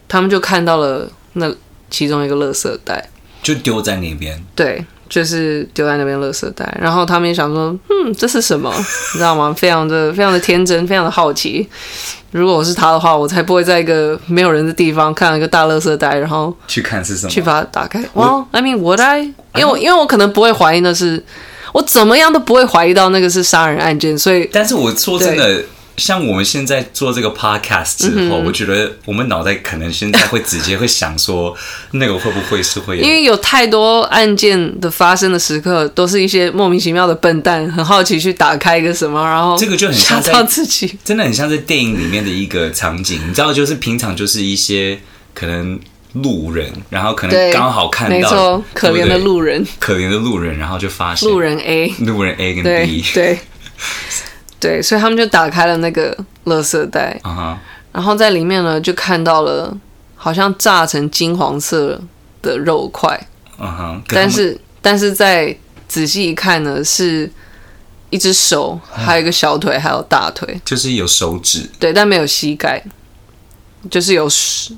他们就看到了那。其中一个垃圾袋就丢在那边，对，就是丢在那边垃圾袋。然后他们也想说，嗯，这是什么？*laughs* 你知道吗？非常的、非常的天真，非常的好奇。如果我是他的话，我才不会在一个没有人的地方看到一个大垃圾袋，然后去看是什么，去把它打开。哇，I mean, would I？因为我因为我可能不会怀疑那是，我怎么样都不会怀疑到那个是杀人案件。所以，但是我说真的。像我们现在做这个 podcast 之后，嗯、我觉得我们脑袋可能现在会直接会想说，那个会不会是会有？因为有太多案件的发生的时刻，都是一些莫名其妙的笨蛋，很好奇去打开一个什么，然后这个就很像吓到自己，真的很像在电影里面的一个场景。你知道，就是平常就是一些可能路人，然后可能刚好看到，可怜的路人，可怜的路人，然后就发现路人 A，路人 A 跟 B，对。对 *laughs* 对，所以他们就打开了那个垃圾袋，uh huh. 然后在里面呢，就看到了好像炸成金黄色的肉块，uh huh. 但是但是再仔细一看呢，是一只手，还有一个小腿，还有大腿，就是有手指，对，但没有膝盖，就是有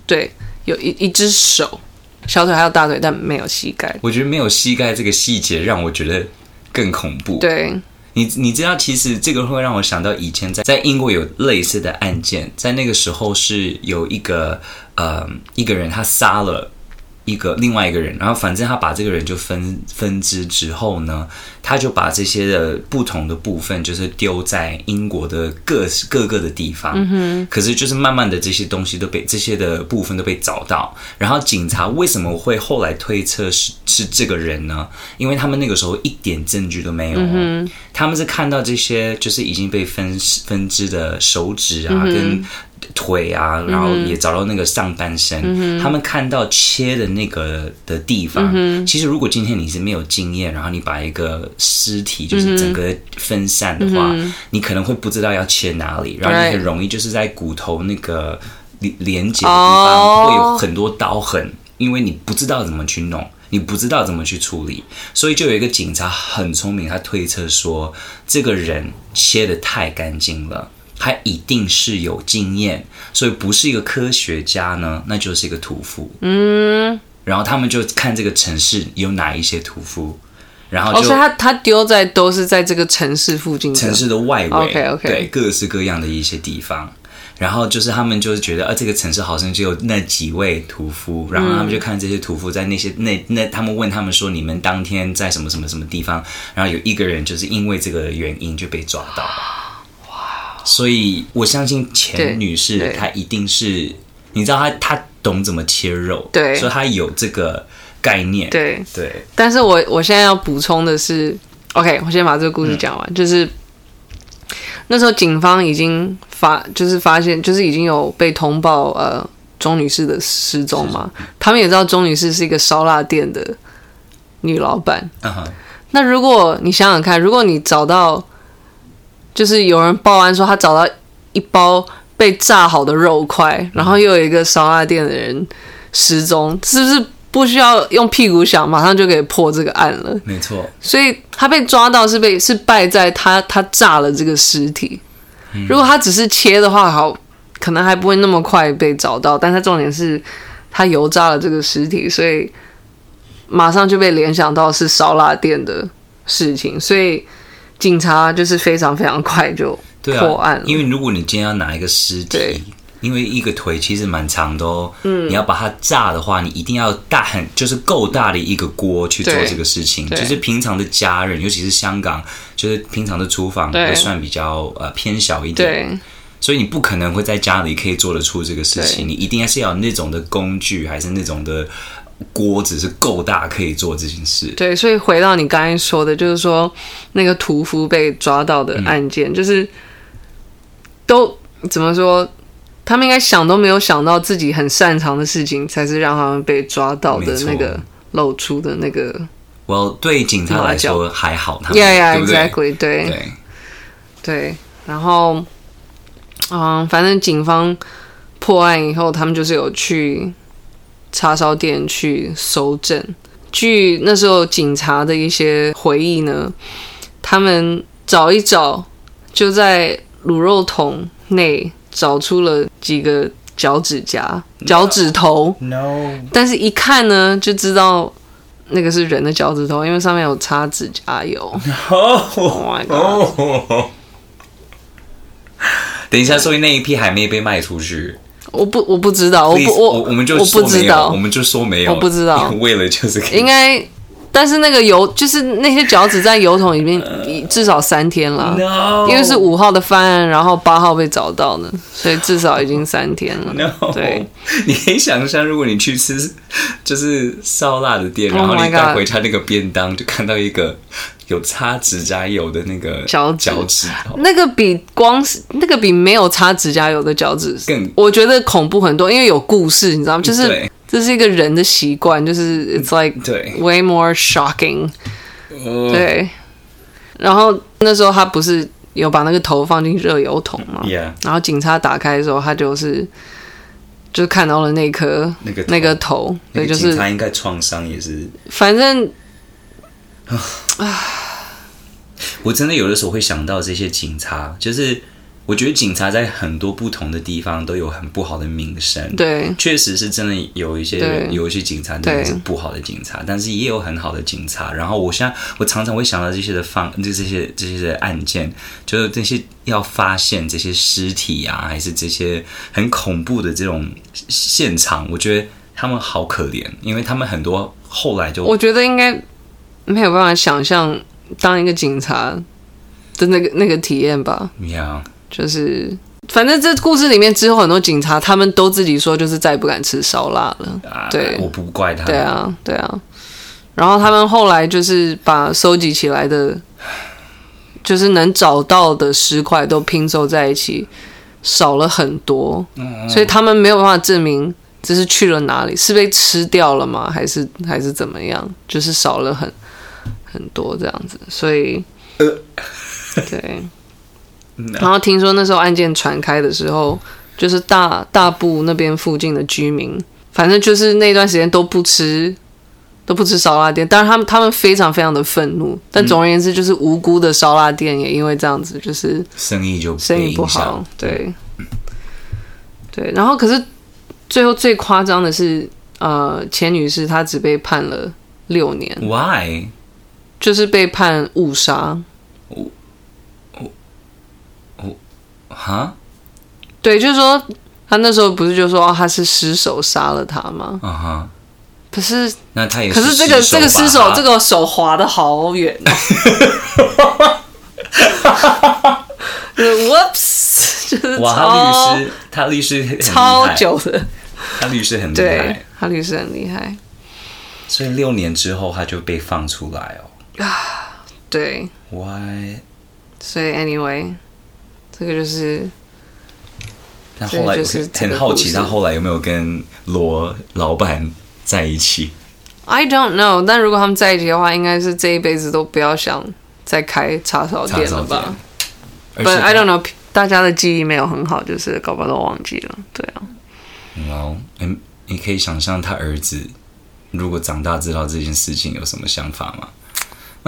对，有一一只手，小腿还有大腿，但没有膝盖。我觉得没有膝盖这个细节让我觉得更恐怖。对。你你知道，其实这个会让我想到以前在在英国有类似的案件，在那个时候是有一个呃一个人他杀了。一个另外一个人，然后反正他把这个人就分分支之后呢，他就把这些的不同的部分，就是丢在英国的各各个的地方。嗯哼。可是就是慢慢的这些东西都被这些的部分都被找到，然后警察为什么会后来推测是是这个人呢？因为他们那个时候一点证据都没有。嗯。他们是看到这些就是已经被分分支的手指啊，嗯。跟。腿啊，然后也找到那个上半身。嗯、他们看到切的那个的地方，嗯、其实如果今天你是没有经验，然后你把一个尸体就是整个分散的话，嗯、你可能会不知道要切哪里，然后你很容易就是在骨头那个连连接的地方会有很多刀痕，哦、因为你不知道怎么去弄，你不知道怎么去处理，所以就有一个警察很聪明，他推测说这个人切的太干净了。他一定是有经验，所以不是一个科学家呢，那就是一个屠夫。嗯，然后他们就看这个城市有哪一些屠夫，然后就、哦、所以他他丢在都是在这个城市附近，城市的外围。OK OK，对，各式各样的一些地方。然后就是他们就是觉得，啊，这个城市好像只有那几位屠夫。然后他们就看这些屠夫在那些那那，他们问他们说，你们当天在什么什么什么地方？然后有一个人就是因为这个原因就被抓到了。所以，我相信钱女士她一定是，你知道她她懂怎么切肉，对，所以她有这个概念，对。对。但是我我现在要补充的是，OK，我先把这个故事讲完，嗯、就是那时候警方已经发，就是发现，就是已经有被通报呃钟女士的失踪嘛，他们也知道钟女士是一个烧腊店的女老板，嗯哼。那如果你想想看，如果你找到。就是有人报案说他找到一包被炸好的肉块，然后又有一个烧腊店的人失踪，是不是不需要用屁股想，马上就可以破这个案了？没错。所以他被抓到是被是败在他他炸了这个尸体。如果他只是切的话，好，可能还不会那么快被找到。但他重点是他油炸了这个尸体，所以马上就被联想到是烧腊店的事情，所以。警察就是非常非常快就破案了。啊，因为如果你今天要拿一个尸体，因为一个腿其实蛮长的哦。嗯，你要把它炸的话，你一定要大很，就是够大的一个锅去做这个事情。就是平常的家人，尤其是香港，就是平常的厨房会算比较呃偏小一点。所以你不可能会在家里可以做得出这个事情，你一定要是要有那种的工具，还是那种的锅子是够大可以做这件事。对，所以回到你刚才说的，就是说那个屠夫被抓到的案件，嗯、就是都怎么说，他们应该想都没有想到自己很擅长的事情，才是让他们被抓到的那个露出的那个。Well，对警察来说还好，他们 Yeah, yeah, exactly，对对对，然后。嗯，反正警方破案以后，他们就是有去叉烧店去搜证。据那时候警察的一些回忆呢，他们找一找，就在卤肉桶内找出了几个脚趾甲、脚趾头。No，但是一看呢，就知道那个是人的脚趾头，因为上面有擦指甲油。Oh my god！等一下，所以那一批还没被卖出去。我不，我不知道。我不，我我们就说没有，我们就说没有。我不知道，为了就是应该。但是那个油，就是那些脚趾在油桶里面至少三天了，No. 因为是五号的犯案，然后八号被找到的，所以至少已经三天了。No. 对，你可以想象，如果你去吃就是烧腊的店，然后你带回他那个便当，就看到一个有擦指甲油的那个脚脚趾，那个比光是那个比没有擦指甲油的脚趾更，我觉得恐怖很多，因为有故事，你知道吗？就是。这是一个人的习惯，就是 it's like way more shocking。对，然后那时候他不是有把那个头放进热油桶吗？Yeah. 然后警察打开的时候，他就是就看到了那颗那个那个头，对，就是他应该创伤也是。反正啊，*sighs* 我真的有的时候会想到这些警察，就是。我觉得警察在很多不同的地方都有很不好的名声。对，确实是真的有一些有一些警察真的是不好的警察，但是也有很好的警察。然后我现在我常常会想到这些的方，就这些这些的案件，就是这些要发现这些尸体啊，还是这些很恐怖的这种现场，我觉得他们好可怜，因为他们很多后来就我觉得应该没有办法想象当一个警察的那个那个体验吧。Yeah. 就是，反正这故事里面之后很多警察他们都自己说，就是再也不敢吃烧腊了。对，我不怪他。对啊，对啊。然后他们后来就是把收集起来的，就是能找到的尸块都拼凑在一起，少了很多，所以他们没有办法证明这是去了哪里，是被吃掉了吗？还是还是怎么样？就是少了很很多这样子，所以，对。*laughs* 然后听说那时候案件传开的时候，就是大大埔那边附近的居民，反正就是那段时间都不吃，都不吃烧腊店。当然他们他们非常非常的愤怒，但总而言之，就是无辜的烧腊店也因为这样子，就是 *laughs* 生意就生意不好。对，对。然后可是最后最夸张的是，呃，钱女士她只被判了六年。Why？就是被判误杀。哈，对，就是说他那时候不是就说他是失手杀了他吗？啊哈，可是那他也可是这个这个失手这个手滑的好远哦。*laughs* Whoops，就是哇，他律师他律师超久的，他律师很厉害，他律师很厉害，所以六年之后他就被放出来哦。啊，对，Why？所以 anyway。这个就是，他后来很好奇，他后来有没有跟罗老板在一起？I don't know。但如果他们在一起的话，应该是这一辈子都不要想再开叉烧店了吧？But I don't know，大家的记忆没有很好，就是搞不好都忘记了。对啊。然后，嗯，你可以想象他儿子如果长大知道这件事情有什么想法吗？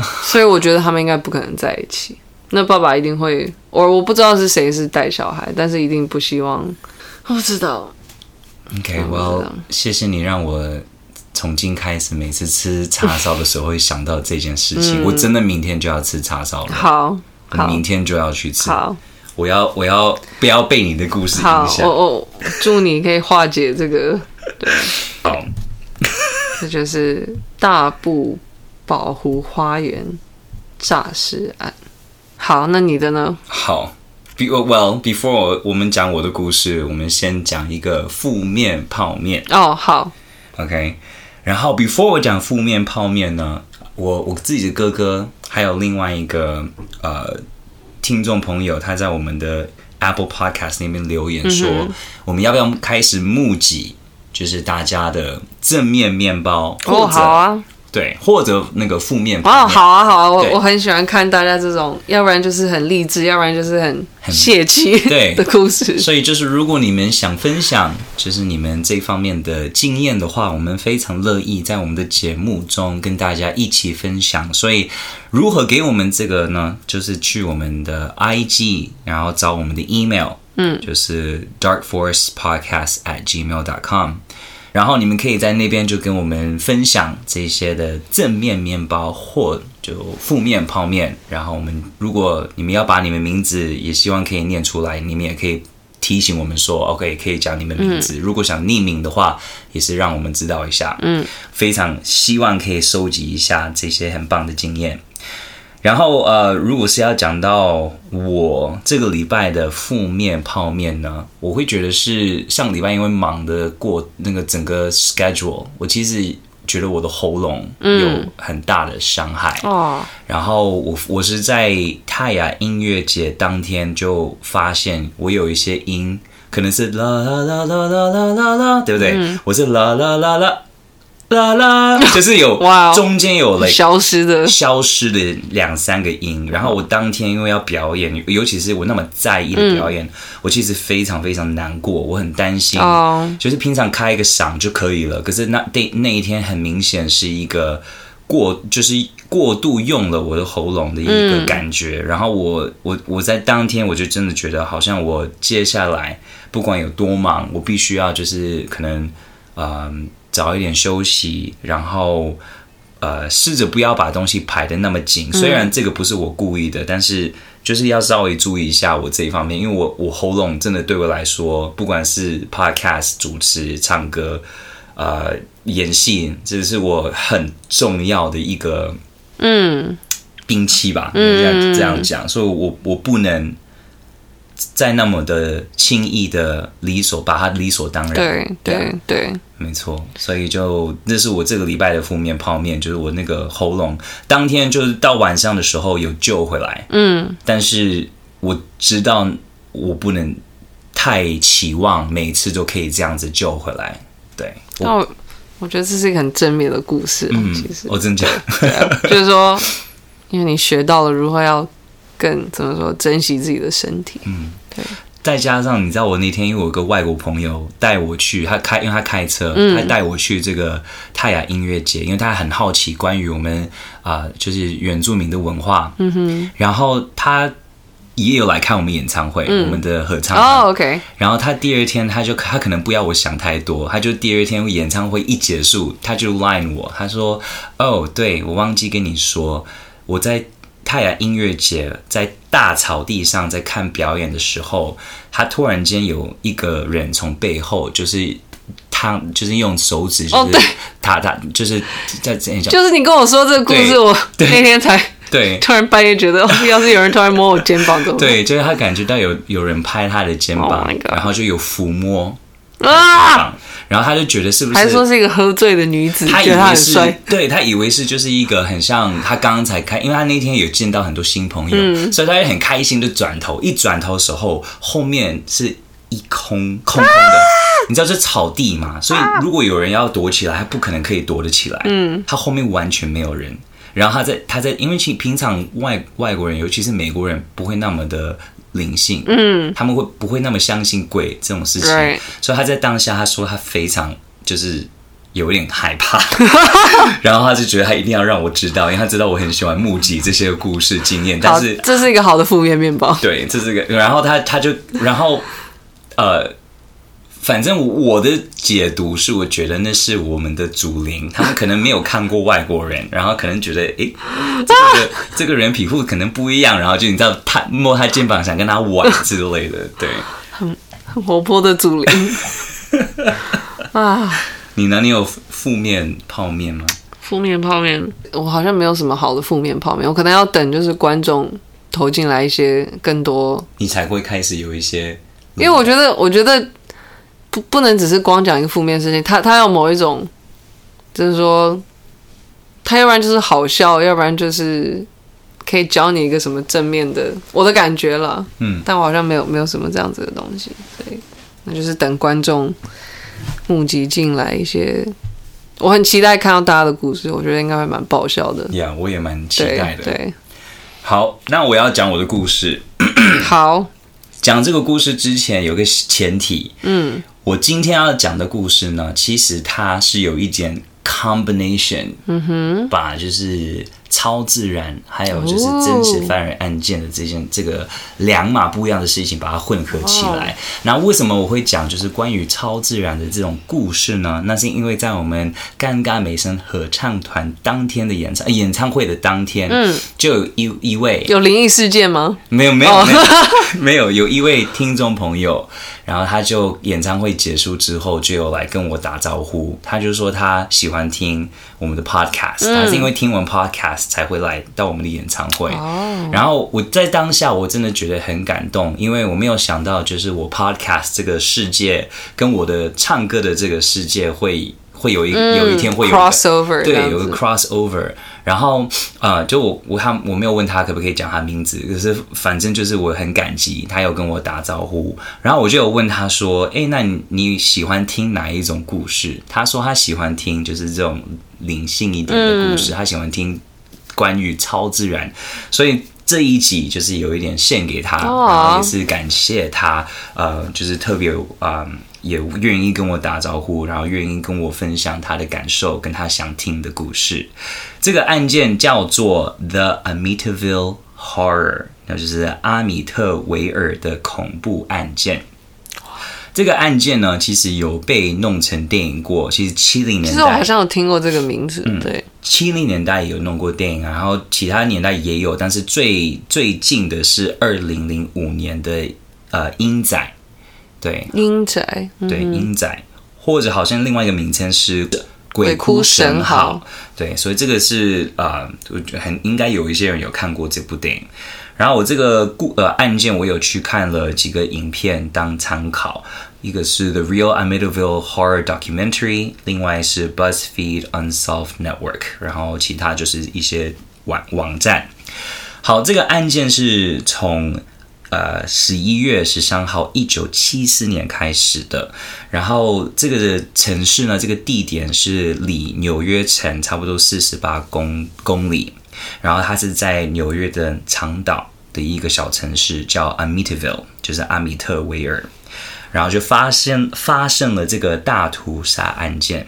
*laughs* 所以我觉得他们应该不可能在一起。那爸爸一定会，我我不知道是谁是带小孩，但是一定不希望。我不知道。OK，Well，谢谢你让我从今开始每次吃叉烧的时候会想到这件事情。嗯、我真的明天就要吃叉烧了。好，好，明天就要去吃。好，我要我要不要被你的故事影响？好，我我祝你可以化解这个。对，好，这就是大埔宝湖花园诈尸案。好，那你的呢？好，be well before 我们讲我的故事，我们先讲一个负面泡面。哦，好，OK。然后 before 我讲负面泡面呢，我我自己的哥哥还有另外一个呃。听众朋友，他在我们的 Apple Podcast 那边留言说：“嗯、我们要不要开始募集，就是大家的正面面包，或者、哦、好啊。”对，或者那个负面哦，好啊，好啊，我我很喜欢看大家这种，要不然就是很励志，要不然就是很泄气对 *laughs* 的故事。所以就是，如果你们想分享，就是你们这方面的经验的话，我们非常乐意在我们的节目中跟大家一起分享。所以，如何给我们这个呢？就是去我们的 IG，然后找我们的 email，嗯，就是 darkforcepodcast at gmail dot com。然后你们可以在那边就跟我们分享这些的正面面包或就负面泡面。然后我们如果你们要把你们名字也希望可以念出来，你们也可以提醒我们说，OK，可以讲你们名字。嗯、如果想匿名的话，也是让我们知道一下。嗯，非常希望可以收集一下这些很棒的经验。然后呃，如果是要讲到我这个礼拜的负面泡面呢，我会觉得是上礼拜因为忙的过那个整个 schedule，我其实觉得我的喉咙有很大的伤害哦。然后我我是在泰雅音乐节当天就发现我有一些音可能是啦啦啦啦啦啦啦，对不对？我是啦啦啦啦。啦啦，*laughs* 就是有哇中间有了消失的消失的两三个音，然后我当天因为要表演，尤其是我那么在意的表演，嗯、我其实非常非常难过，我很担心。哦，就是平常开一个嗓就可以了，可是那那那一天很明显是一个过，就是过度用了我的喉咙的一个感觉。嗯、然后我我我在当天我就真的觉得，好像我接下来不管有多忙，我必须要就是可能嗯。呃早一点休息，然后呃，试着不要把东西排得那么紧。虽然这个不是我故意的，嗯、但是就是要稍微注意一下我这一方面，因为我我喉咙真的对我来说，不管是 podcast 主持、唱歌、呃，演戏，这是我很重要的一个嗯兵器吧，嗯，这样讲，所以我我不能。再那么的轻易的理所把它理所当然，对对对，没错。所以就那是我这个礼拜的负面泡面，就是我那个喉咙当天就是到晚上的时候有救回来，嗯，但是我知道我不能太期望每次都可以这样子救回来。对，那我我觉得这是一个很正面的故事，嗯，其实我真讲就是说，因为你学到了如何要。更怎么说，珍惜自己的身体。嗯，对。再加上你知道，我那天因为我有个外国朋友带我去，他开，因为他开车，嗯、他带我去这个泰雅音乐节，因为他很好奇关于我们啊、呃，就是原住民的文化。嗯哼。然后他也有来看我们演唱会，嗯、我们的合唱。哦，OK。然后他第二天，他就他可能不要我想太多，他就第二天演唱会一结束，他就 line 我，他说：“哦，对，我忘记跟你说，我在。”泰雅音乐节在大草地上在看表演的时候，他突然间有一个人从背后，就是他就是用手指，就是他他就是在这样讲，就是你跟我说这个故事，我那天才 *laughs* 对，突然半夜觉得，要是有人突然摸我肩膀，对，就是他感觉到有有人拍他的肩膀，然后就有抚摸啊。然后他就觉得是不是？还说是一个喝醉的女子，他以为是，他。对，他以为是就是一个很像他刚刚才开，因为他那天有见到很多新朋友，嗯、所以他也很开心的转头。一转头的时候，后面是一空空空的，啊、你知道这草地嘛？所以如果有人要躲起来，他不可能可以躲得起来。嗯，他后面完全没有人。然后他在他在，因为其平常外外国人，尤其是美国人，不会那么的。灵性，嗯，他们会不会那么相信鬼这种事情？对所以他在当下他说他非常就是有点害怕，*laughs* 然后他就觉得他一定要让我知道，因为他知道我很喜欢目击这些故事经验。但是这是一个好的负面面包，对，这是一个。然后他他就然后呃，反正我的解读是，我觉得那是我们的祖灵，他们可能没有看过外国人，然后可能觉得，诶，*laughs* 这个这个人皮肤可能不一样，然后就你知道，他摸他肩膀，想跟他玩之类的，对，很很活泼的祖灵 *laughs* 啊。你呢？你有负面泡面吗？负面泡面，我好像没有什么好的负面泡面，我可能要等就是观众投进来一些更多，你才会开始有一些，因为我觉得，我觉得。不不能只是光讲一个负面事情，他他要某一种，就是说，他要不然就是好笑，要不然就是可以教你一个什么正面的，我的感觉了。嗯，但我好像没有没有什么这样子的东西，所以那就是等观众募集进来一些，我很期待看到大家的故事，我觉得应该会蛮爆笑的。呀，yeah, 我也蛮期待的。对，对好，那我要讲我的故事。好，讲这个故事之前有个前提，嗯。我今天要讲的故事呢，其实它是有一点 combination，嗯哼，把就是超自然还有就是真实犯人案件的这件这个两码不一样的事情，把它混合起来。那为什么我会讲就是关于超自然的这种故事呢？那是因为在我们尴尬美声合唱团当天的演唱演唱会的当天，嗯，就有一一位有灵异事件吗？没有，没有，没有，没有，有一位听众朋友。然后他就演唱会结束之后就有来跟我打招呼，他就说他喜欢听我们的 podcast，他是因为听完 podcast 才会来到我们的演唱会。然后我在当下我真的觉得很感动，因为我没有想到就是我 podcast 这个世界跟我的唱歌的这个世界会会有一有一天会有 crossover，对，有个 crossover。然后，呃，就我我他我没有问他可不可以讲他名字，可是反正就是我很感激他有跟我打招呼。然后我就有问他说：“诶，那你你喜欢听哪一种故事？”他说他喜欢听就是这种灵性一点的故事，嗯、他喜欢听关于超自然。所以这一集就是有一点献给他，哦、然后也是感谢他，呃，就是特别啊。呃也愿意跟我打招呼，然后愿意跟我分享他的感受，跟他想听的故事。这个案件叫做 The Amityville Horror，那就是阿米特维尔的恐怖案件。这个案件呢，其实有被弄成电影过。其实七零年代，其实我好像有听过这个名字。嗯，对，七零年代有弄过电影，然后其他年代也有，但是最最近的是二零零五年的呃阴仔。对，阴宅，嗯、对阴仔，或者好像另外一个名称是鬼哭神嚎。对，所以这个是啊、呃，我觉得很应该有一些人有看过这部电影。然后我这个故呃案件，我有去看了几个影片当参考，一个是 The Real Amityville Horror Documentary，另外是 BuzzFeed Unsolved Network，然后其他就是一些网网站。好，这个案件是从。呃，十一月十三号，一九七四年开始的。然后这个城市呢，这个地点是离纽约城差不多四十八公公里。然后他是在纽约的长岛的一个小城市，叫 Amityville，就是阿米特维尔。然后就发生发生了这个大屠杀案件，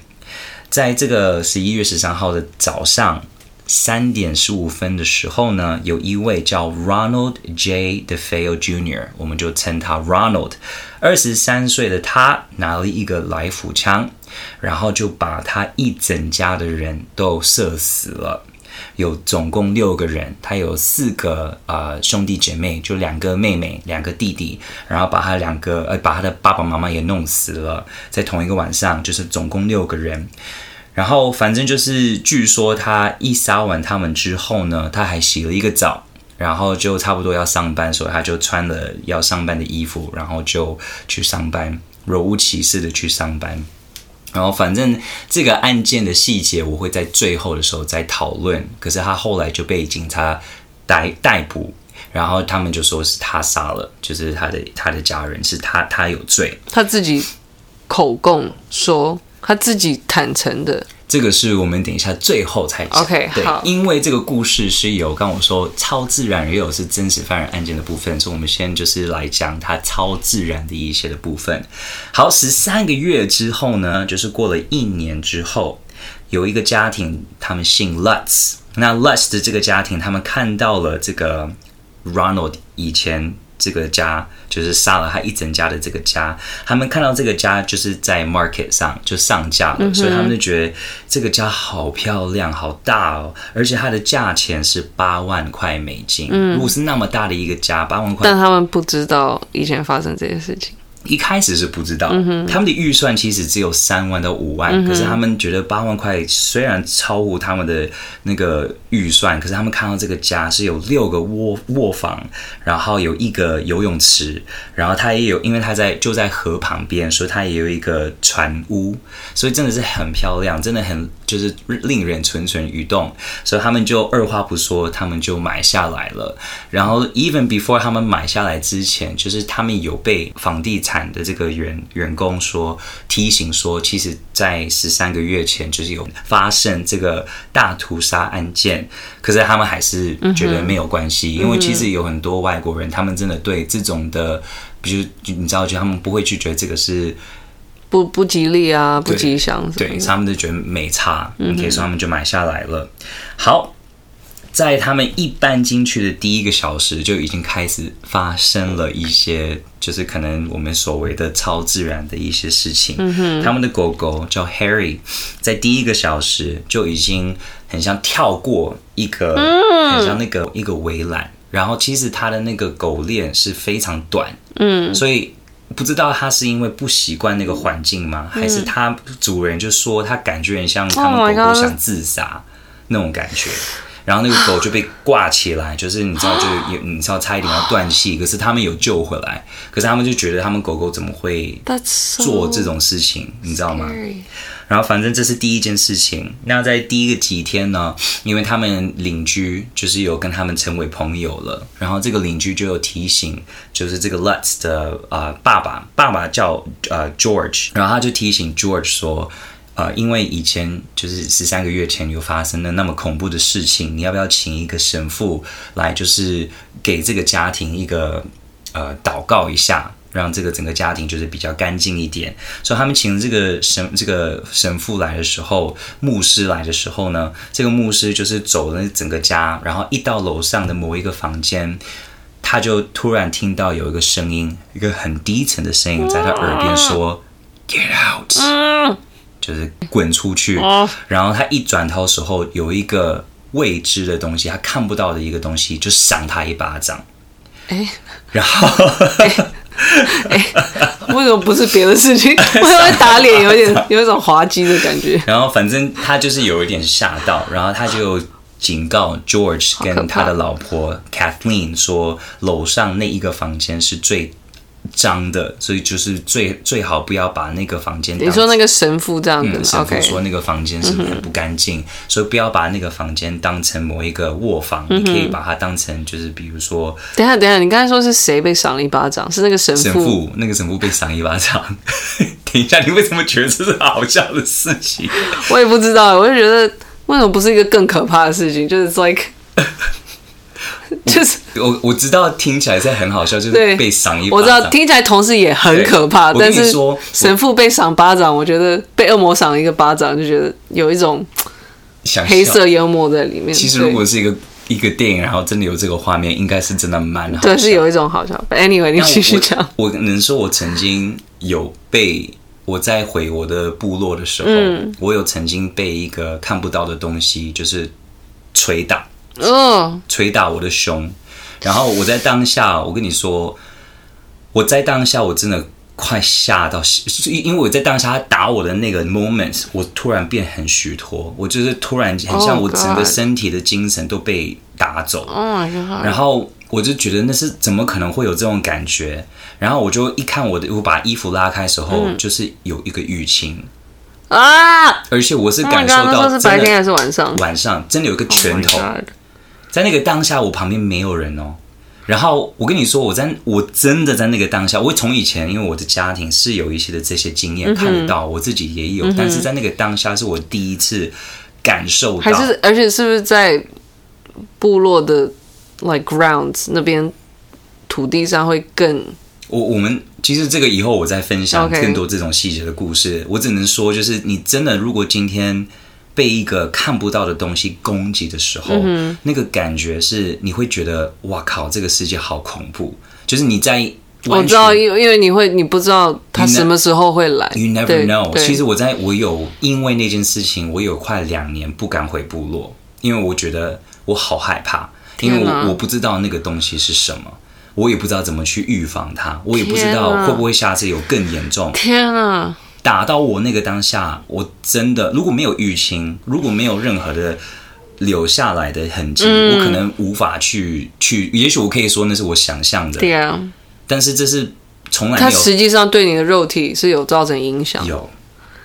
在这个十一月十三号的早上。三点十五分的时候呢，有一位叫 Ronald J. DeFeo Jr.，我们就称他 Ronald。二十三岁的他拿了一个来福枪，然后就把他一整家的人都射死了。有总共六个人，他有四个、呃、兄弟姐妹，就两个妹妹，两个弟弟，然后把他两个呃把他的爸爸妈妈也弄死了，在同一个晚上，就是总共六个人。然后反正就是，据说他一杀完他们之后呢，他还洗了一个澡，然后就差不多要上班，所以他就穿了要上班的衣服，然后就去上班，若无其事的去上班。然后反正这个案件的细节我会在最后的时候再讨论。可是他后来就被警察逮逮捕，然后他们就说是他杀了，就是他的他的家人是他他有罪，他自己口供说。他自己坦诚的，这个是我们等一下最后才讲。OK，对，好，因为这个故事是有刚我说超自然，也有是真实犯人案件的部分，所以我们先就是来讲它超自然的一些的部分。好，十三个月之后呢，就是过了一年之后，有一个家庭，他们姓 Lutz，那 Lutz 的这个家庭，他们看到了这个 Ronald 以前。这个家，就是杀了他一整家的这个家。他们看到这个家就是在 market 上就上架了，嗯、所以他们就觉得这个家好漂亮、好大哦，而且它的价钱是八万块美金。嗯，如果是那么大的一个家，八万块，但他们不知道以前发生这些事情。一开始是不知道，嗯、他们的预算其实只有三万到五万，嗯，可是他们觉得八万块虽然超乎他们的那个预算，可是他们看到这个家是有六个卧卧房，然后有一个游泳池，然后他也有，因为他在就在河旁边，所以他也有一个船屋，所以真的是很漂亮，真的很就是令人蠢蠢欲动，所以他们就二话不说，他们就买下来了。然后 even before 他们买下来之前，就是他们有被房地产的这个员员工说，提醒说，其实，在十三个月前就是有发生这个大屠杀案件，可是他们还是觉得没有关系，嗯、因为其实有很多外国人，他们真的对这种的，比如你知道，就他们不会去觉得这个是不不吉利啊，不吉祥，对，他们就觉得没差，你可以说他们就买下来了。好。在他们一搬进去的第一个小时，就已经开始发生了一些，就是可能我们所谓的超自然的一些事情。嗯、他们的狗狗叫 Harry，在第一个小时就已经很像跳过一个，很像那个一个围栏，然后其实它的那个狗链是非常短，嗯，所以不知道他是因为不习惯那个环境吗？还是他主人就说他感觉很像他们狗狗想自杀那种感觉。然后那个狗就被挂起来，就是你知道，就有 *gasps* 你知道，差一点要断气，可是他们有救回来。可是他们就觉得，他们狗狗怎么会做这种事情，你知道吗？然后反正这是第一件事情。那在第一个几天呢，因为他们邻居就是有跟他们成为朋友了，然后这个邻居就有提醒，就是这个 Lutz 的啊、呃、爸爸，爸爸叫呃 George，然后他就提醒 George 说。呃，因为以前就是十三个月前有发生了那么恐怖的事情，你要不要请一个神父来，就是给这个家庭一个呃祷告一下，让这个整个家庭就是比较干净一点。所以他们请这个神这个神父来的时候，牧师来的时候呢，这个牧师就是走了整个家，然后一到楼上的某一个房间，他就突然听到有一个声音，一个很低沉的声音在他耳边说：“Get out。”就是滚出去，然后他一转头的时候，有一个未知的东西，他看不到的一个东西，就赏他一巴掌。哎，然后，哎，为什么不是别的事情？为什么打脸有点 *laughs* 有一种滑稽的感觉？然后反正他就是有一点吓到，然后他就警告 George 跟他的老婆 Kathleen 说，楼上那一个房间是最。脏的，所以就是最最好不要把那个房间。你说那个神父这样子，嗯、神父说那个房间是很不干净，嗯，所以不要把那个房间当成某一个卧房，嗯，你可以把它当成就是比如说。等一下，等一下，你刚才说是谁被赏了一巴掌？是那个神父？神父，那个神父被赏一巴掌。*laughs* 等一下，你为什么觉得这是好笑的事情？*laughs* 我也不知道，我就觉得为什么不是一个更可怕的事情？就是 like。*laughs* 就是我我知道听起来是很好笑，就是被赏一巴掌。我知道听起来同时也很可怕，但是神父被赏巴掌，我觉得被恶魔赏了一个巴掌，就觉得有一种黑色幽默在里面。其实如果是一个一个电影，然后真的有这个画面，应该是真的蛮好。对，是有一种好笑。Anyway，你继续讲。我能说，我曾经有被我在回我的部落的时候，嗯，我有曾经被一个看不到的东西就是捶打。嗯，捶打我的胸，然后我在当下，我跟你说，我在当下我真的快吓到，因因为我在当下他打我的那个 moment，我突然变很虚脱，我就是突然很像我整个身体的精神都被打走，然后我就觉得那是怎么可能会有这种感觉，然后我就一看我的，我把衣服拉开的时候，就是有一个淤青。啊，而且我是感受到是白天还是晚上？晚上真的有一个拳头。在那个当下，我旁边没有人哦。然后我跟你说，我在我真的在那个当下，我从以前因为我的家庭是有一些的这些经验看得到，我自己也有，但是在那个当下是我第一次感受到。还是而且是不是在部落的 like grounds 那边土地上会更？我我们其实这个以后我再分享更多这种细节的故事。我只能说，就是你真的如果今天。被一个看不到的东西攻击的时候，嗯，那个感觉是你会觉得哇靠，这个世界好恐怖。就是你在我知道，因因为你会，你不知道他什么时候会来。You never know。其实我在我有因为那件事情，我有快两年不敢回部落，因为我觉得我好害怕，因为我我不知道那个东西是什么，我也不知道怎么去预防它，我也不知道会不会下次有更严重。天啊！打到我那个当下，我真的如果没有淤青，如果没有任何的留下来的痕迹，嗯、我可能无法去去。也许我可以说那是我想象的，对啊。但是这是从来没有，它实际上对你的肉体是有造成影响。有，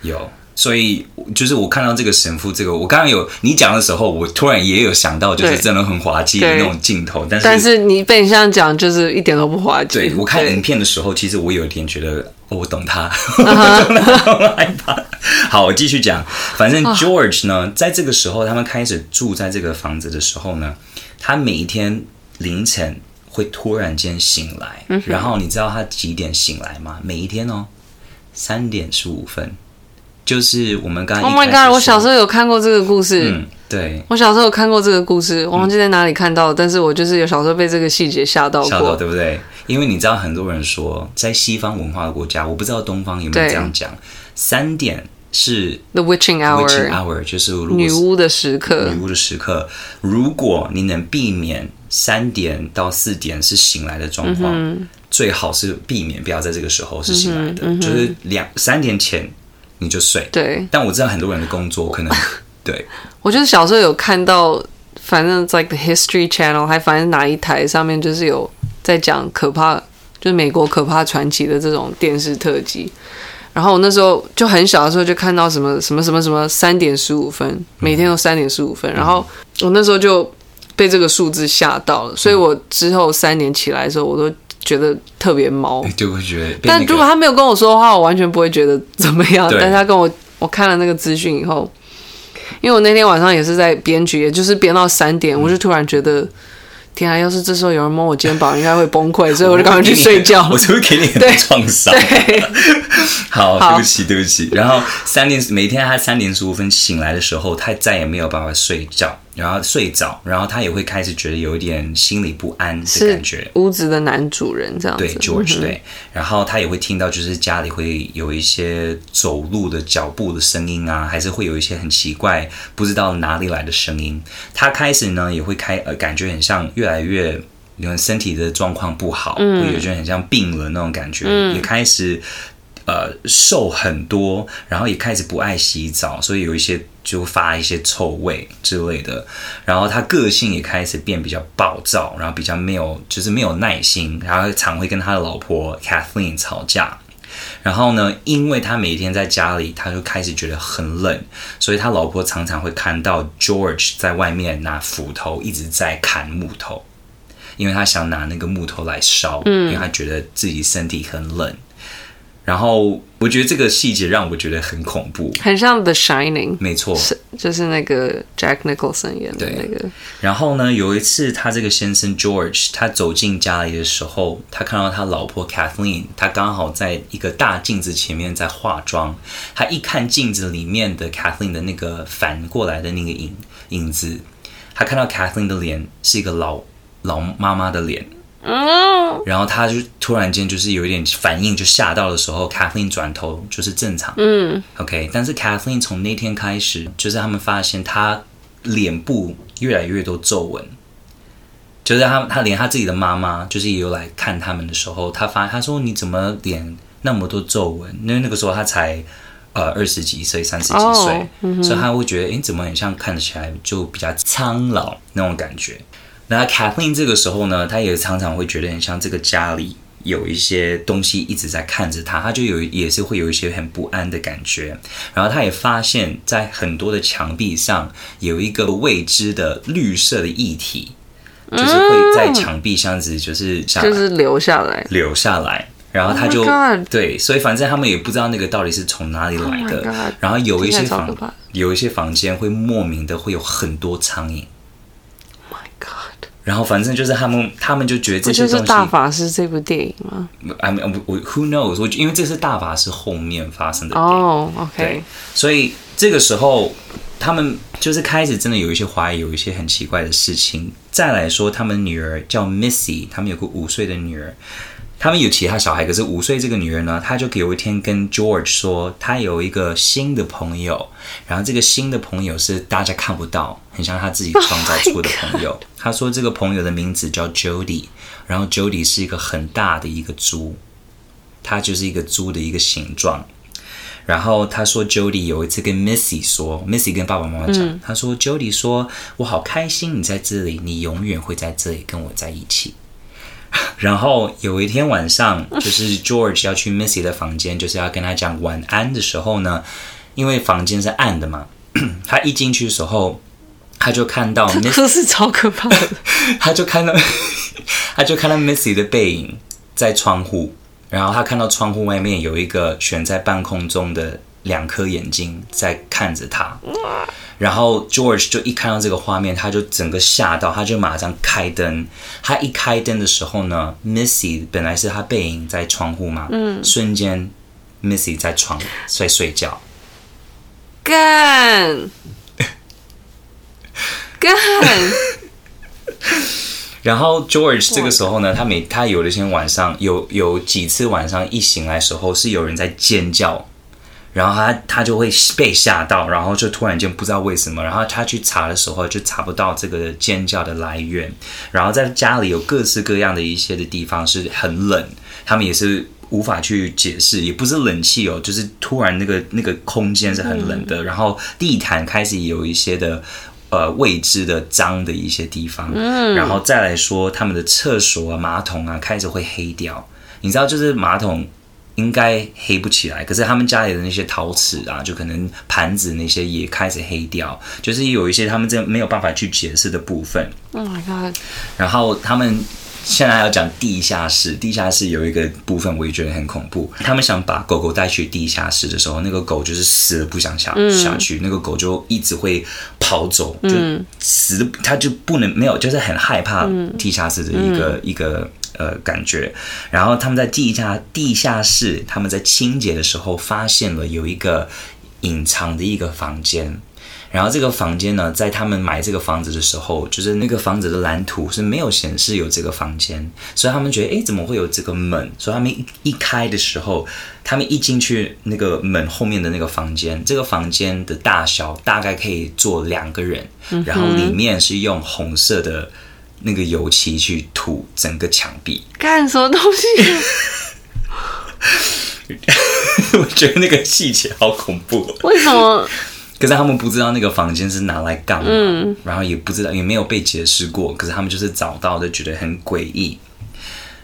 有。所以就是我看到这个神父，这个我刚刚有你讲的时候，我突然也有想到，就是真的很滑稽的那种镜头。但是但是你被你这样讲，就是一点都不滑稽。对，我看影片的时候，其实我有一点觉得，哦，我懂他，我真的很害怕。好，我继续讲。反正 George 呢，在这个时候，他们开始住在这个房子的时候呢，他每一天凌晨会突然间醒来，然后你知道他几点醒来吗？每一天哦，三点十五分。就是我们刚刚。Oh my god！我小时候有看过这个故事。嗯，对。我小时候有看过这个故事，我忘记在哪里看到，嗯、但是我就是有小时候被这个细节吓到过。吓到，对不对？因为你知道，很多人说，在西方文化的国家，我不知道东方有没有这样讲。三点是 The witching hour，witching hour 就是女巫的时刻。女巫的时刻，如果你能避免三点到四点是醒来的状况，嗯、最好是避免不要在这个时候是醒来的，嗯嗯、就是两三点前。你就睡。对，但我知道很多人的工作可能 *laughs* 对。我就是小时候有看到，反正 like the History Channel，还反正哪一台上面就是有在讲可怕，就是美国可怕传奇的这种电视特辑。然后我那时候就很小的时候就看到什么什么什么什么三点十五分，每天都三点十五分。嗯、然后我那时候就被这个数字吓到了，所以我之后三点起来的时候，我都。觉得特别毛，就会觉得。但如果他没有跟我说的话，我完全不会觉得怎么样。但他跟我我看了那个资讯以后，因为我那天晚上也是在编剧，也就是编到三点，我就突然觉得，天啊！要是这时候有人摸我肩膀，应该会崩溃，所以我就赶快去睡觉。*laughs* 我是不是给你很多创伤？对，*laughs* 好，对不起，对不起。然后三点，每天他三点十五分醒来的时候，他再也没有办法睡觉。然后睡着，然后他也会开始觉得有一点心里不安的感觉。屋子的男主人这样子，对，George 对。然后他也会听到，就是家里会有一些走路的脚步的声音啊，还是会有一些很奇怪，不知道哪里来的声音。他开始呢也会开，呃，感觉很像越来越，因为身体的状况不好，嗯，会有觉得很像病了那种感觉，嗯，也开始。呃，瘦很多，然后也开始不爱洗澡，所以有一些就发一些臭味之类的。然后他个性也开始变比较暴躁，然后比较没有，就是没有耐心，然后常会跟他的老婆 Kathleen 吵架。然后呢，因为他每天在家里，他就开始觉得很冷，所以他老婆常常会看到 George 在外面拿斧头一直在砍木头，因为他想拿那个木头来烧，嗯，因为他觉得自己身体很冷。然后我觉得这个细节让我觉得很恐怖，很像《The Shining》，没错，是就是那个 Jack Nicholson 演的那个。然后呢，有一次他这个先生 George 他走进家里的时候，他看到他老婆 Kathleen，他刚好在一个大镜子前面在化妆。他一看镜子里面的 Kathleen 的那个反过来的那个影影子，他看到 Kathleen 的脸是一个老老妈妈的脸。嗯，然后他就突然间就是有一点反应，就吓到的时候，Kathleen 转头就是正常。嗯，OK，但是 Kathleen 从那天开始，就是他们发现他脸部越来越多皱纹，就是他他连他自己的妈妈就是也有来看他们的时候，他发他说你怎么脸那么多皱纹？因为那个时候他才呃二十几岁、三十几岁，所以他会觉得哎，怎么很像看起来就比较苍老那种感觉。那 Kathleen 这个时候呢，她也常常会觉得很像这个家里有一些东西一直在看着她，她就有也是会有一些很不安的感觉。然后她也发现，在很多的墙壁上有一个未知的绿色的液体，就是会在墙壁上子就是下就是流下来，流下来。然后他就、oh、对，所以反正他们也不知道那个到底是从哪里来的。Oh、然后有一些房有一些房间会莫名的会有很多苍蝇。然后反正就是他们，他们就觉得这些东西。就是大法师这部电影吗？I mean, 我 Who knows？我因为这是大法师后面发生的电影。哦、oh，OK。对，所以这个时候他们就是开始真的有一些怀疑，有一些很奇怪的事情。再来说，他们女儿叫 Missy，他们有个五岁的女儿。他们有其他小孩，可是五岁这个女人呢，她就有一天跟 George 说，她有一个新的朋友，然后这个新的朋友是大家看不到，很像她自己创造出的朋友。她说这个朋友的名字叫 Jody，然后 Jody 是一个很大的一个猪，它就是一个猪的一个形状。然后她说 Jody 有一次跟 Missy 说，Missy 跟爸爸妈妈讲，她说 Jody 说，我好开心你在这里，你永远会在这里跟我在一起。*laughs* 然后有一天晚上，就是 George 要去 Missy 的房间，就是要跟他讲晚安的时候呢，因为房间是暗的嘛，*clears throat* 他一进去的时候，他就看到 Missy，这是超可怕的，*laughs* 他就看到，*laughs* 他就看到 Missy 的背影在窗户，然后他看到窗户外面有一个悬在半空中的两颗眼睛在看着他。然后 George 就一看到这个画面，他就整个吓到，他就马上开灯。他一开灯的时候呢，Missy 本来是他背影在窗户嘛，嗯，瞬间 Missy 在床在睡觉。干干。*laughs* 然后 George 这个时候呢，他每他有的天晚上有有几次晚上一醒来时候是有人在尖叫。然后他他就会被吓到，然后就突然间不知道为什么，然后他去查的时候就查不到这个尖叫的来源。然后在家里有各式各样的一些的地方是很冷，他们也是无法去解释，也不是冷气哦，就是突然那个那个空间是很冷的。然后地毯开始有一些的呃未知的脏的一些地方，然后再来说他们的厕所啊马桶啊开始会黑掉，你知道就是马桶。应该黑不起来，可是他们家里的那些陶瓷啊，就可能盘子那些也开始黑掉，就是有一些他们这没有办法去解释的部分。Oh my god！然后他们现在要讲地下室，地下室有一个部分我也觉得很恐怖。他们想把狗狗带去地下室的时候，那个狗就是死了不想下下去，那个狗就一直会跑走，就死，它就不能没有，就是很害怕地下室的一个一个。呃，感觉，然后他们在地下地下室，他们在清洁的时候发现了有一个隐藏的一个房间，然后这个房间呢，在他们买这个房子的时候，就是那个房子的蓝图是没有显示有这个房间，所以他们觉得，哎，怎么会有这个门？所以他们一一开的时候，他们一进去那个门后面的那个房间，这个房间的大小大概可以坐两个人，然后里面是用红色的。那个油漆去涂整个墙壁，干什么东西？*laughs* 我觉得那个细节好恐怖。为什么？可是他们不知道那个房间是拿来干嘛，嗯，然后也不知道，也没有被解释过。可是他们就是找到的，觉得很诡异。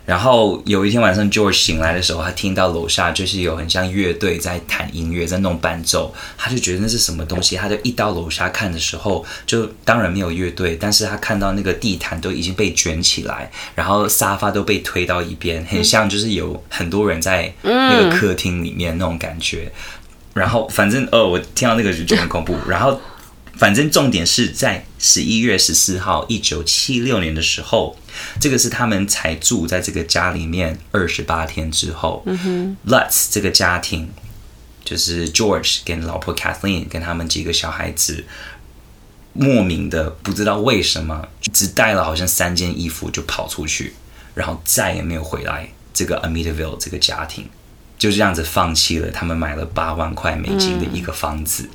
然后有一天晚上，George 醒来的时候，他听到楼下就是有很像乐队在弹音乐，在弄伴奏，他就觉得那是什么东西。他就一到楼下看的时候，就当然没有乐队，但是他看到那个地毯都已经被卷起来，然后沙发都被推到一边，很像就是有很多人在那个客厅里面那种感觉。然后反正哦，我听到那个就觉得很恐怖。然后。反正重点是在十一月十四号，一九七六年的时候，这个是他们才住在这个家里面二十八天之后。嗯哼，Lutz 这个家庭就是 George 跟老婆 Kathleen 跟他们几个小孩子，莫名的不知道为什么，只带了好像三件衣服就跑出去，然后再也没有回来。这个 Amityville 这个家庭就这样子放弃了他们买了八万块美金的一个房子。嗯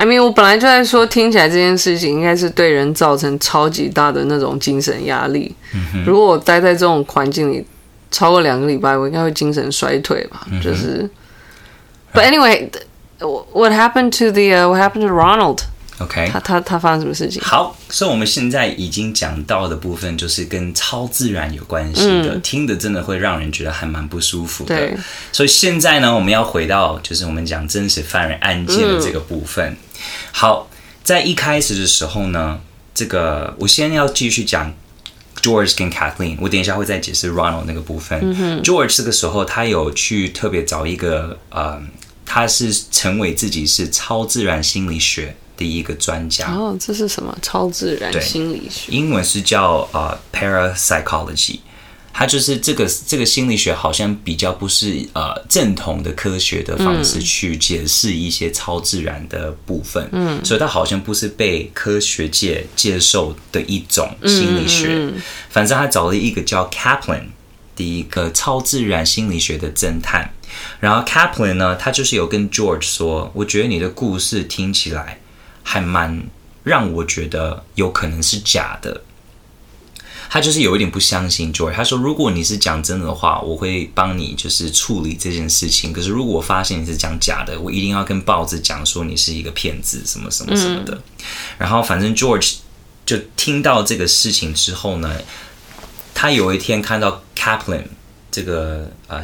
I mean，我本来就在说，听起来这件事情应该是对人造成超级大的那种精神压力。嗯、如果我待在这种环境里超过两个礼拜，我应该会精神衰退吧。嗯、就是，But anyway，what happened to the，what happened to Ronald？OK，他他他发生什么事情？好，所以我们现在已经讲到的部分，就是跟超自然有关系的，嗯、听的真的会让人觉得还蛮不舒服的。对，所以现在呢，我们要回到就是我们讲真实犯人案件的这个部分。嗯、好，在一开始的时候呢，这个我先要继续讲 George 跟 Kathleen，我等一下会再解释 Ronald 那个部分。嗯、George 这个时候他有去特别找一个呃，他是成为自己是超自然心理学。的一个专家。哦，这是什么？超自然心理学？英文是叫呃、uh, parapsychology。它就是这个这个心理学好像比较不是呃正统的科学的方式去解释一些超自然的部分，嗯，所以它好像不是被科学界接受的一种心理学。嗯嗯嗯、反正他找了一个叫 Kaplan 的一个超自然心理学的侦探，然后 Kaplan 呢，他就是有跟 George 说，我觉得你的故事听起来还蛮让我觉得有可能是假的。他就是有一点不相信 George，他说：“如果你是讲真的话，我会帮你就是处理这件事情。可是如果我发现你是讲假的，我一定要跟报纸讲说你是一个骗子，什么什么什么的。嗯”然后反正 George 就听到这个事情之后呢，他有一天看到 Kaplan 这个呃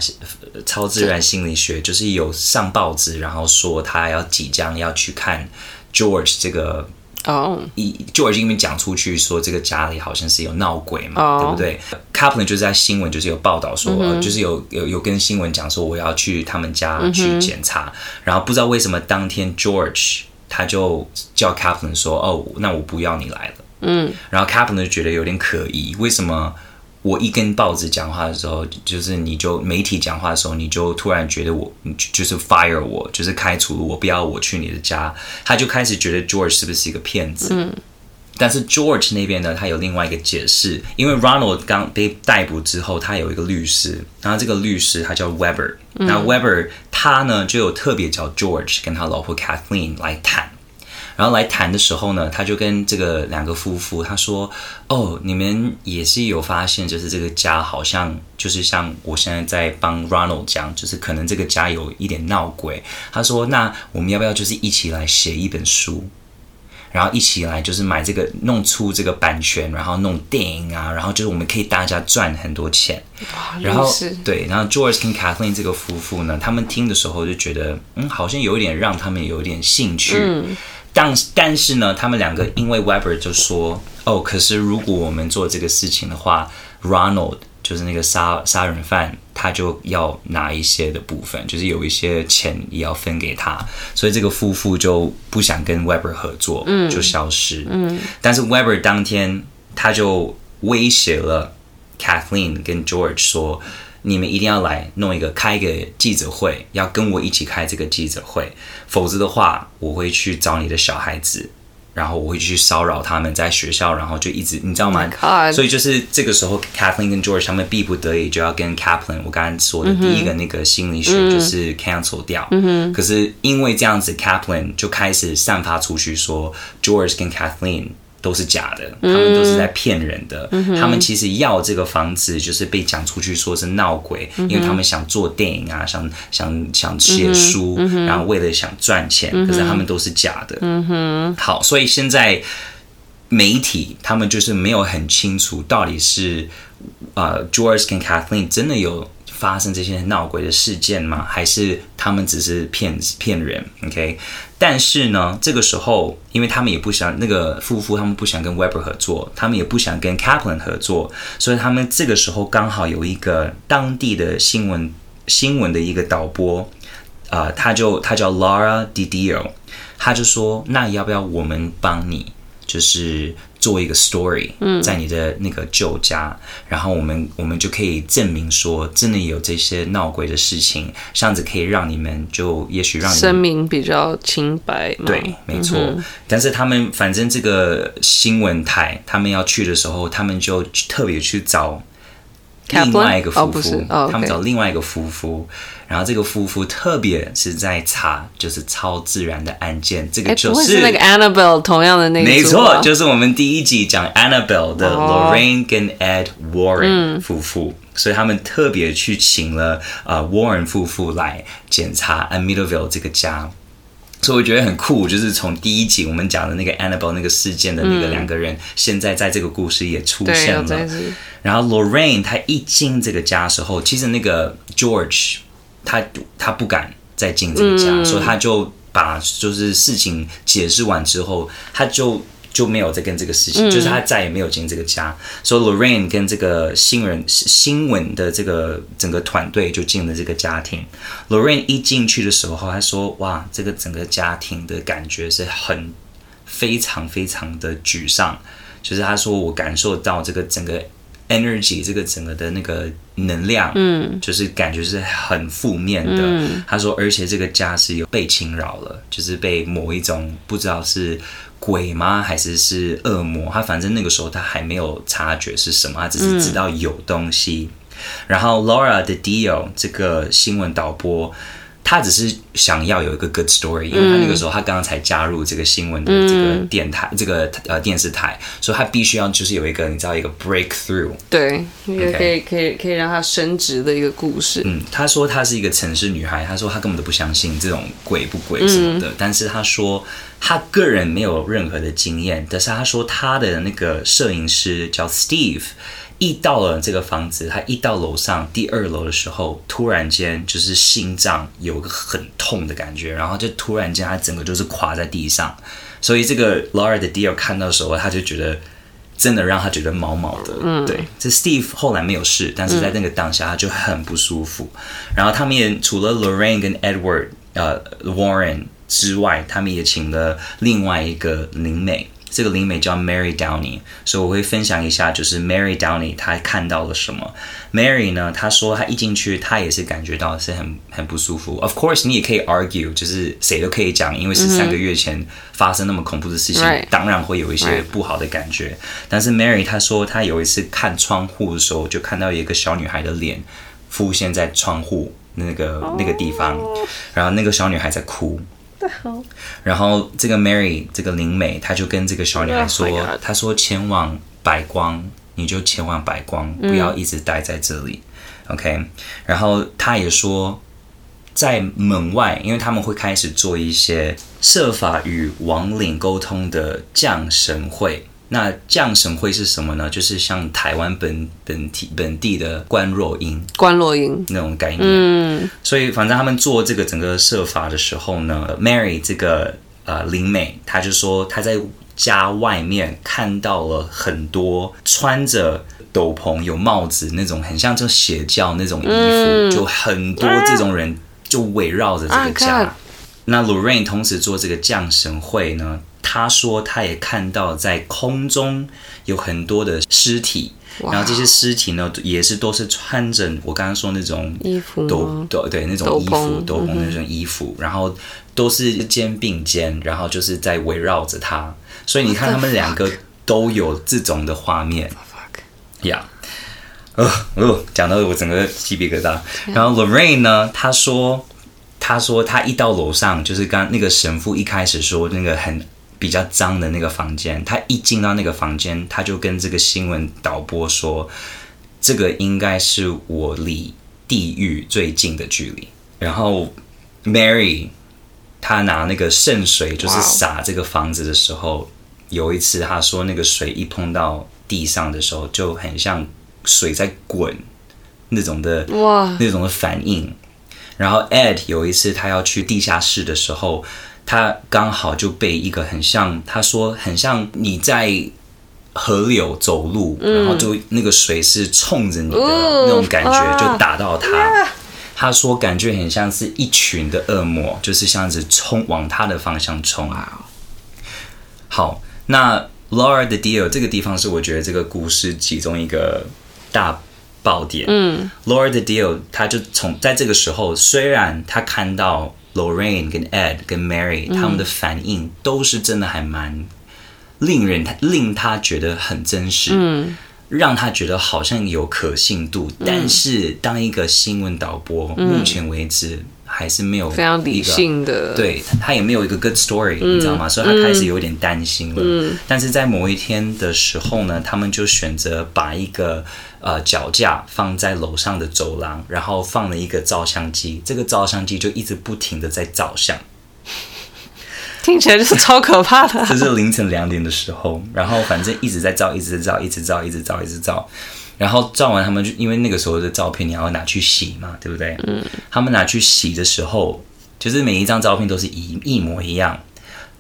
超自然心理学，就是有上报纸，然后说他要即将要去看 George 这个。哦，一就已经被讲出去说这个家里好像是有闹鬼嘛，oh. 对不对？Kaplan 就是在新闻就是有报道说，mm hmm. 就是有有有跟新闻讲说我要去他们家去检查，mm hmm. 然后不知道为什么当天 George 他就叫 Kaplan 说，哦，那我不要你来了，嗯、mm，hmm. 然后 Kaplan 就觉得有点可疑，为什么？我一跟报纸讲话的时候，就是你就媒体讲话的时候，你就突然觉得我你就是 fire 我，就是开除我，不要我去你的家。他就开始觉得 George 是不是一个骗子？嗯。但是 George 那边呢，他有另外一个解释，因为 Ronald 刚被逮捕之后，他有一个律师，然后这个律师他叫 Weber，那 Weber 他呢就有特别找 George 跟他老婆 Kathleen 来谈。然后来谈的时候呢，他就跟这个两个夫妇他说：“哦，你们也是有发现，就是这个家好像就是像我现在在帮 Ronald 讲，就是可能这个家有一点闹鬼。”他说：“那我们要不要就是一起来写一本书，然后一起来就是买这个弄出这个版权，然后弄电影啊，然后就是我们可以大家赚很多钱。哇”然后对，然后 George 跟 Kathleen 这个夫妇呢，他们听的时候就觉得，嗯，好像有一点让他们有一点兴趣。嗯但但是呢，他们两个因为 Weber 就说哦，可是如果我们做这个事情的话，Ronald 就是那个杀杀人犯，他就要拿一些的部分，就是有一些钱也要分给他，所以这个夫妇就不想跟 Weber 合作，嗯，就消失。嗯，但是 Weber 当天他就威胁了 Kathleen 跟 George 说。你们一定要来弄一个开一个记者会，要跟我一起开这个记者会，否则的话，我会去找你的小孩子，然后我会去骚扰他们在学校，然后就一直你知道吗？Oh、所以就是这个时候，Kathleen 跟 George 他们逼不得已就要跟 Kaplan 我刚才说的第一个那个心理学就是 cancel 掉。Mm hmm. 可是因为这样子，Kaplan 就开始散发出去说 George 跟 Kathleen。都是假的，他们都是在骗人的。嗯、他们其实要这个房子，就是被讲出去说是闹鬼，嗯、因为他们想做电影啊，想想想写书，嗯、然后为了想赚钱，嗯、可是他们都是假的。嗯，好，所以现在媒体他们就是没有很清楚到底是呃，George 跟 Kathleen 真的有。发生这些闹鬼的事件吗？还是他们只是骗骗人？OK，但是呢，这个时候，因为他们也不想那个夫妇，他们不想跟 Weber 合作，他们也不想跟 Kaplan 合作，所以他们这个时候刚好有一个当地的新闻新闻的一个导播，啊、他就他叫 Laura DiDio，他就说，那要不要我们帮你，就是。做一个 story，在你的那个旧家，嗯、然后我们我们就可以证明说，真的有这些闹鬼的事情，这样子可以让你们就也许让你们声明比较清白。对，没错。嗯、但是他们反正这个新闻台，他们要去的时候，他们就特别去找另外一个夫妇，他们找另外一个夫妇。然后这个夫妇特别是在查，就是超自然的案件。这个就是，是那个 Annabelle 同样的那个，没错，就是我们第一集讲 Annabelle 的 Lorraine 跟 Ed Warren 夫妇，哦、所以他们特别去请了呃 Warren 夫妇来检查 Amityville 这个家。所以我觉得很酷，就是从第一集我们讲的那个 Annabelle 那个事件的那个两个人，嗯、现在在这个故事也出现了。然后 Lorraine 她一进这个家的时候，其实那个 George。他他不敢再进这个家，嗯、所以他就把就是事情解释完之后，他就就没有再跟这个事情，嗯、就是他再也没有进这个家。所以 Lorraine 跟这个新人新闻的这个整个团队就进了这个家庭。Lorraine 一进去的时候，他说：“哇，这个整个家庭的感觉是很非常非常的沮丧。”就是他说：“我感受到这个整个 energy 这个整个的那个能量，嗯，就是感觉是很负面的。嗯、他说，而且这个家是有被侵扰了，就是被某一种不知道是鬼吗，还是是恶魔？他反正那个时候他还没有察觉是什么，他只是知道有东西。嗯、然后 Laura Didio 这个新闻导播。他只是想要有一个 good story，因为他那个时候他刚刚才加入这个新闻的这个电台，嗯、这个呃电视台，所以他必须要就是有一个你知道一个 breakthrough，对，一个可以可以可以让他升职的一个故事。嗯，他说他是一个城市女孩，她说她根本都不相信这种鬼不鬼什么的，嗯、但是她说她个人没有任何的经验，但是她说她的那个摄影师叫 Steve。一到了这个房子，他一到楼上第二楼的时候，突然间就是心脏有个很痛的感觉，然后就突然间他整个就是垮在地上。所以这个 Laura Didio 看到的时候，他就觉得真的让他觉得毛毛的。嗯，对，这 Steve 后来没有事，但是在那个当下他就很不舒服。然后他们也除了 Lorraine 跟 Edward 呃 Warren 之外，他们也请了另外一个灵媒。这个灵媒叫 Mary Downey，所以我会分享一下，就是 Mary Downey 她看到了什么。Mary 呢，她说她一进去，她也是感觉到是很很不舒服。Of course，你也可以 argue，就是谁都可以讲，因为是三个月前发生那么恐怖的事情，mm hmm. 当然会有一些不好的感觉。Right. 但是 Mary 她说，她有一次看窗户的时候，就看到一个小女孩的脸浮现在窗户那个那个地方，然后那个小女孩在哭。然后这个 Mary 这个灵媒，她就跟这个小女孩说：“ oh、他说前往白光，你就前往白光，不要一直待在这里。嗯” OK，然后她也说，在门外，因为他们会开始做一些设法与亡灵沟通的降神会。那降神会是什么呢？就是像台湾本本体本地的观落阴，观落音那种概念。嗯，所以反正他们做这个整个设法的时候呢，Mary 这个呃灵美，她就说她在家外面看到了很多穿着斗篷、有帽子那种，很像就邪教那种衣服，嗯、就很多这种人就围绕着这个家。啊、那 Lorraine 同时做这个降神会呢。他说，他也看到在空中有很多的尸体，然后这些尸体呢，也是都是穿着我刚刚说那种衣服，斗斗对那种衣服，斗篷那种衣服，然后都是肩并肩，然后就是在围绕着他。所以你看，他们两个都有这种的画面。呀，呃呃，讲到我整个鸡皮疙瘩。然后 Lorraine 呢，他说，他说他一到楼上，就是刚那个神父一开始说那个很。比较脏的那个房间，他一进到那个房间，他就跟这个新闻导播说：“这个应该是我离地狱最近的距离。”然后 Mary 他拿那个圣水，就是洒这个房子的时候.有一次他说那个水一碰到地上的时候，就很像水在滚那种的哇.那种的反应。然后 Ed 有一次他要去地下室的时候。他刚好就被一个很像，他说很像你在河流走路，嗯、然后就那个水是冲着你的那种感觉，哦、就打到他。啊、他说感觉很像是一群的恶魔，就是像是冲往他的方向冲。啊。好，那 Laura Didio 这个地方是我觉得这个故事其中一个大爆点。嗯，Laura Didio 他就从在这个时候，虽然他看到。Lorraine 跟 Ed 跟 Mary 他们的反应都是真的还蛮令人令他觉得很真实，嗯，让他觉得好像有可信度。但是当一个新闻导播，目前为止还是没有非常理性的，对，他也没有一个 good story，你知道吗？所以他开始有点担心了。但是在某一天的时候呢，他们就选择把一个。呃，脚架放在楼上的走廊，然后放了一个照相机，这个照相机就一直不停的在照相，听起来就是超可怕的。*laughs* 这是凌晨两点的时候，然后反正一直在照，一直在照，一直照，一直照，一直照，然后照完他们就因为那个时候的照片你要拿去洗嘛，对不对？嗯，他们拿去洗的时候，就是每一张照片都是一一模一样，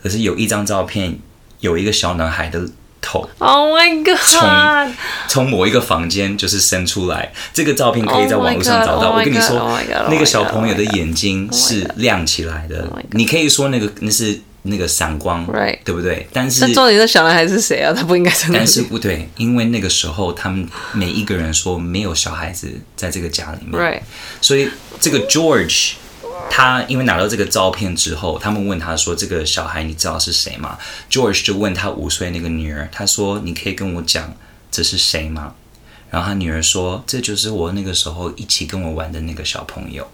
可是有一张照片有一个小男孩的。头，Oh my God！从从某一个房间就是伸出来，这个照片可以在网络上找到。Oh、我跟你说，oh、那个小朋友的眼睛是亮起来的。Oh、你可以说那个那是那个闪光，right，对不对？但是，那重点是小男孩是谁啊？他不应该在那里。但是不对，因为那个时候他们每一个人说没有小孩子在这个家里面，right，所以这个 George 他因为拿到这个照片之后，他们问他说：“这个小孩你知道是谁吗？”George 就问他五岁那个女儿，他说：“你可以跟我讲这是谁吗？”然后他女儿说：“这就是我那个时候一起跟我玩的那个小朋友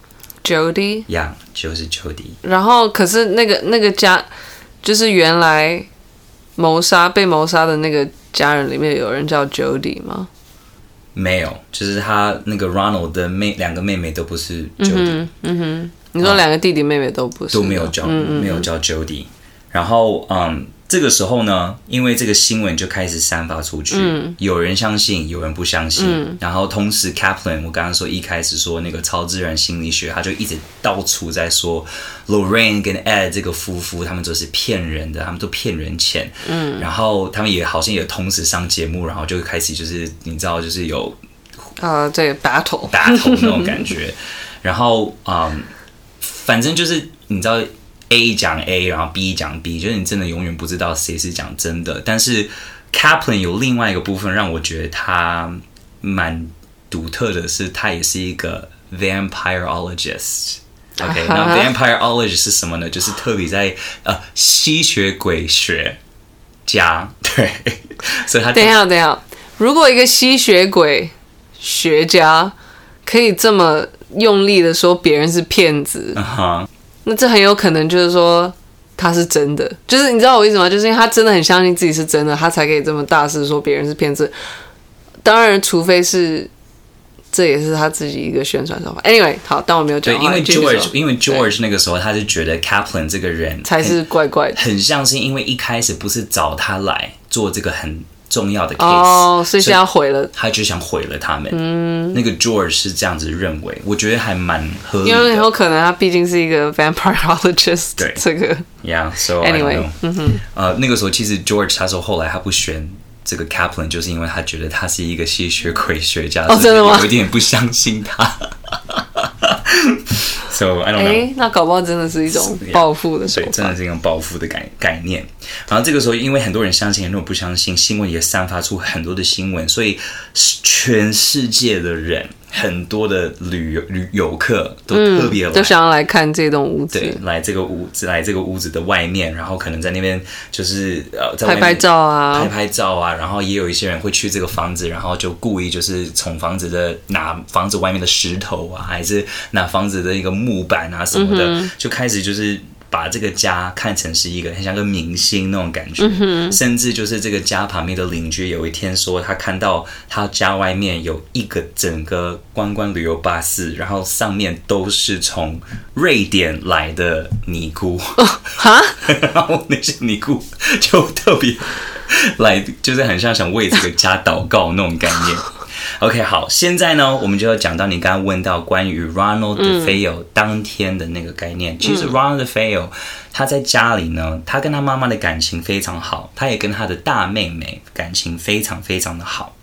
，Jody。”呀，就是 Jody。然后，可是那个那个家，就是原来谋杀被谋杀的那个家人里面有人叫 Jody 吗？没有，就是他那个 Ronald 的妹两个妹妹都不是 Jody。嗯哼，你说两个弟弟妹妹都不是，都没有叫，没有叫 Jody。然后，嗯。这个时候呢，因为这个新闻就开始散发出去，嗯、有人相信，有人不相信。嗯、然后同时，Kaplan，我刚刚说一开始说那个超自然心理学，他就一直到处在说 Lorraine 跟 Ed 这个夫妇，他们都是骗人的，他们都骗人钱。嗯，然后他们也好像也同时上节目，然后就开始就是你知道，就是有呃，这个 battle battle 那种感觉。然后嗯，反正就是你知道。A 讲 A，然后 B 讲 B，就是你真的永远不知道谁是讲真的。但是 Kaplan 有另外一个部分让我觉得他蛮独特的是，他也是一个 vampireologist。*laughs* OK，那 vampireologist 是什么呢？就是特别在呃吸血鬼学家。对，所以他等一下，等一下，如果一个吸血鬼学家可以这么用力的说别人是骗子，uh huh. 那这很有可能就是说他是真的，就是你知道我意思吗？就是因为他真的很相信自己是真的，他才可以这么大肆说别人是骗子。当然，除非是这也是他自己一个宣传手法。*laughs* Anyway，好，但我没有讲。对，因为 George，因为 George 那个时候他就觉得 Kaplan 这个人才是怪怪的，很像是因为一开始不是找他来做这个很。重要的 case，哦，所以现在毁了，他就想毁了他们。嗯，那个 George 是这样子认为，我觉得还蛮合理的。因为有可能他毕竟是一个 vampireologist，对这个。Yeah，so anyway，嗯哼，呃，那个时候其实 George 他说后来他不选这个 Kaplan，就是因为他觉得他是一个吸血鬼学家，哦，真的吗？有一点不相信他。So I don't know，欸，那搞不好真的是一种报复的手法，对，真的是一种报复的概概念。然后这个时候，因为很多人相信，很多人不相信，新闻也散发出很多的新闻，所以全世界的人。很多的旅游旅游客都特别都想要来看这栋屋子，对，来这个屋子，来这个屋子的外面，然后可能在那边就是呃，在拍拍照啊，拍拍照啊，然后也有一些人会去这个房子，然后就故意就是从房子的拿房子外面的石头啊，还是拿房子的一个木板啊什么的，嗯、就开始就是。把这个家看成是一个很像个明星那种感觉，嗯、甚至就是这个家旁边的邻居有一天说，他看到他家外面有一个整个观光旅游巴士，然后上面都是从瑞典来的尼姑，*laughs* 哈、哦，然后那些尼姑就特别 *laughs* 来，就是很像想为这个家祷告那种概念。*laughs* OK，好，现在呢，我们就要讲到你刚刚问到关于 Ronald DeFeo 当天的那个概念。嗯、其实 Ronald DeFeo 他在家里呢，他跟他妈妈的感情非常好，他也跟他的大妹妹感情非常非常的好。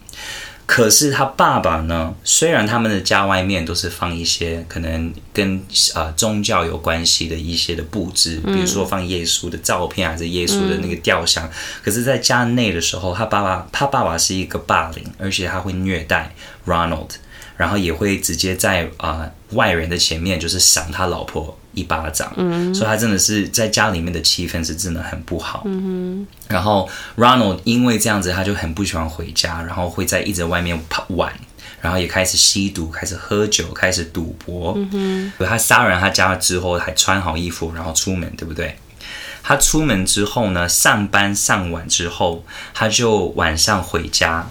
可是他爸爸呢？虽然他们的家外面都是放一些可能跟啊、呃、宗教有关系的一些的布置，比如说放耶稣的照片，还是耶稣的那个雕像。嗯、可是，在家内的时候，他爸爸他爸爸是一个霸凌，而且他会虐待 Ronald，然后也会直接在啊、呃、外人的前面就是赏他老婆。一巴掌，嗯、所以他真的是在家里面的气氛是真的很不好。嗯、然后 Ronald 因为这样子，他就很不喜欢回家，然后会在一直外面跑玩，然后也开始吸毒，开始喝酒，开始赌博。嗯哼，他杀人他家了之后，还穿好衣服，然后出门，对不对？他出门之后呢，上班上完之后，他就晚上回家，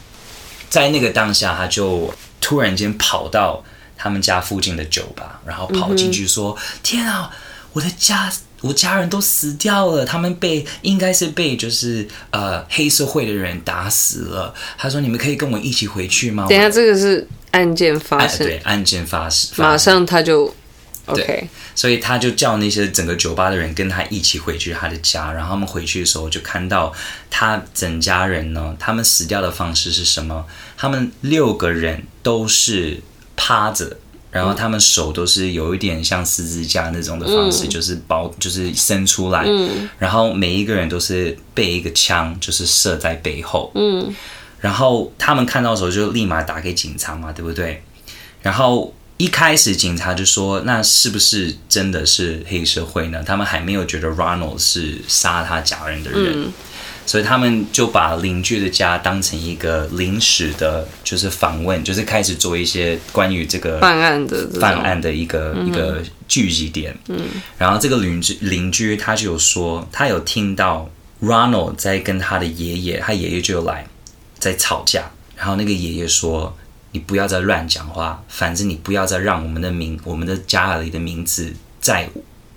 在那个当下，他就突然间跑到。他们家附近的酒吧，然后跑进去说：“嗯、天啊，我的家，我家人都死掉了，他们被应该是被就是呃黑社会的人打死了。”他说：“你们可以跟我一起回去吗？”等下，这个是案件发生，对，案件发生，马上他就 OK，所以他就叫那些整个酒吧的人跟他一起回去他的家。然后他们回去的时候就看到他整家人呢，他们死掉的方式是什么？他们六个人都是。趴着然后他们手都是有一点像十字架那种的方式，嗯、就是包，就是伸出来。嗯、然后每一个人都是背一个枪，就是射在背后。嗯。然后他们看到的时候就立马打给警察嘛，对不对？然后一开始警察就说：“那是不是真的是黑社会呢？”他们还没有觉得 Ronald 是杀他家人的人。嗯所以他们就把邻居的家当成一个临时的，就是访问，就是开始做一些关于这个犯案的犯案的一个一个聚集点。嗯，然后这个邻居邻居他就有说，他有听到 Ronald 在跟他的爷爷，他爷爷就来在吵架。然后那个爷爷说：“你不要再乱讲话，反正你不要再让我们的名，我们的家里的名字再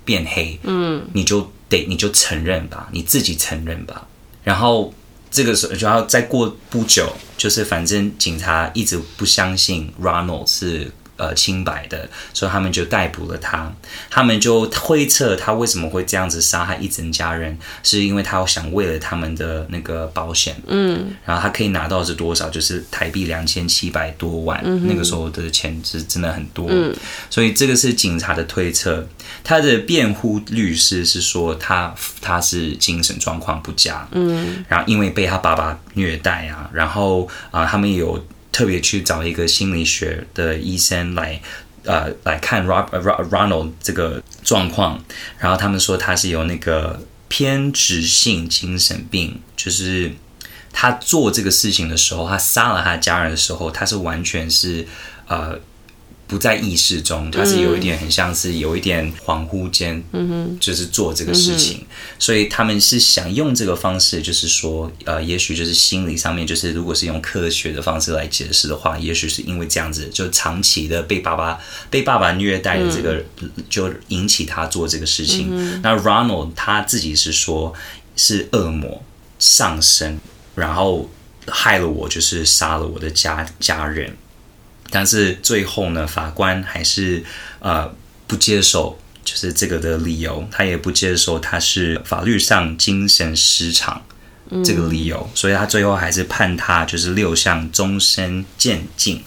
变黑。嗯，你就得你就承认吧，你自己承认吧。”然后这个时候然后再过不久，就是反正警察一直不相信 Ronald 是。呃，清白的，所以他们就逮捕了他。他们就推测他为什么会这样子杀害一整家人，是因为他想为了他们的那个保险，嗯，然后他可以拿到是多少？就是台币两千七百多万，嗯、那个时候的钱是真的很多，嗯，所以这个是警察的推测。他的辩护律师是说他他是精神状况不佳，嗯，然后因为被他爸爸虐待啊，然后啊、呃，他们有。特别去找一个心理学的医生来，呃，来看 Ronald 这个状况，然后他们说他是有那个偏执性精神病，就是他做这个事情的时候，他杀了他家人的时候，他是完全是呃。不在意识中，他是有一点很像是有一点恍惚间，嗯哼，就是做这个事情，嗯、所以他们是想用这个方式，就是说，呃，也许就是心理上面，就是如果是用科学的方式来解释的话，也许是因为这样子，就长期的被爸爸被爸爸虐待的这个，嗯、就引起他做这个事情。嗯、那 Ronald 他自己是说，是恶魔上身，然后害了我，就是杀了我的家家人。但是最后呢，法官还是呃不接受，就是这个的理由，他也不接受他是法律上精神失常这个理由，嗯、所以他最后还是判他就是六项终身监禁。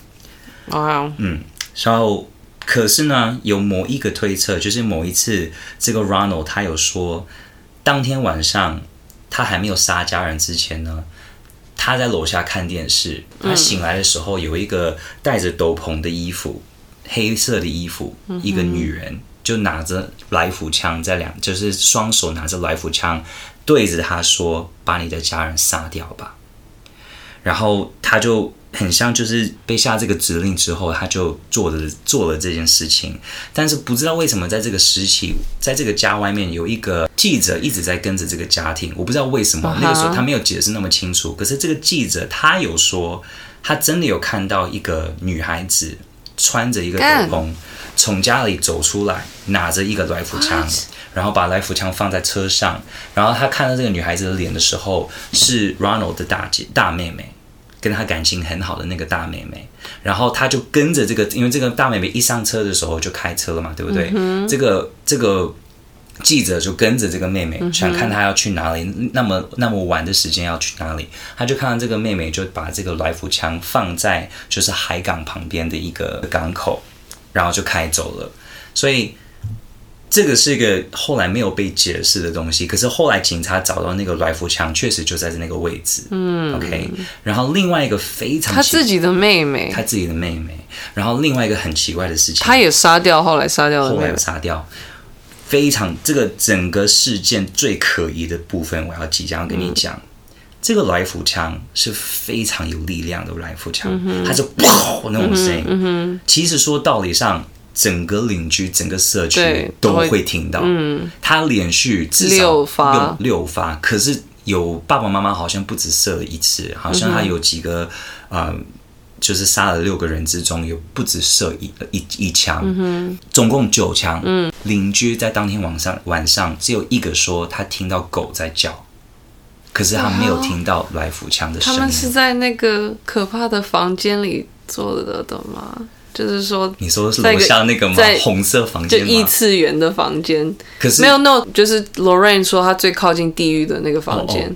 哇，嗯，然后可是呢，有某一个推测，就是某一次这个 Ronald 他有说，当天晚上他还没有杀家人之前呢。他在楼下看电视，他醒来的时候有一个戴着斗篷的衣服，嗯、黑色的衣服，一个女人就拿着来福枪在两，就是双手拿着来福枪对着他说：“把你的家人杀掉吧。”然后他就。很像就是被下这个指令之后，他就做了做了这件事情，但是不知道为什么在这个时期，在这个家外面有一个记者一直在跟着这个家庭，我不知道为什么那个时候他没有解释那么清楚。可是这个记者他有说，他真的有看到一个女孩子穿着一个斗篷从家里走出来，拿着一个来福枪，然后把来福枪放在车上，然后他看到这个女孩子的脸的时候，是 Ronald 的大姐大妹妹。跟他感情很好的那个大妹妹，然后他就跟着这个，因为这个大妹妹一上车的时候就开车了嘛，对不对？嗯、这个这个记者就跟着这个妹妹，想看她要去哪里，那么那么晚的时间要去哪里，他就看到这个妹妹就把这个来福枪放在就是海港旁边的一个港口，然后就开走了，所以。这个是一个后来没有被解释的东西，可是后来警察找到那个来福枪，确实就在那个位置。嗯，OK。然后另外一个非常，他自己的妹妹，他自己的妹妹。然后另外一个很奇怪的事情，他也杀掉，后来杀掉了，后来有杀掉。非常这个整个事件最可疑的部分，我要即将跟你讲。嗯、这个来福枪是非常有力量的来福枪，它是砰 *laughs* 那种声音。嗯嗯、其实说道理上。整个邻居、整个社区都会听到，嗯，他连续至少六发，六发，可是有爸爸妈妈好像不止射了一次，好像他有几个，嗯、呃，就是杀了六个人之中有不止射一一一枪，嗯，总共九枪，嗯，邻居在当天晚上晚上只有一个说他听到狗在叫，可是他没有听到来福枪的声音。他们是在那个可怕的房间里做的的吗？就是说，你说是楼下那个吗？红色房间，就异次元的房间。可是没有，no，就是 Lorraine 说他最靠近地狱的那个房间。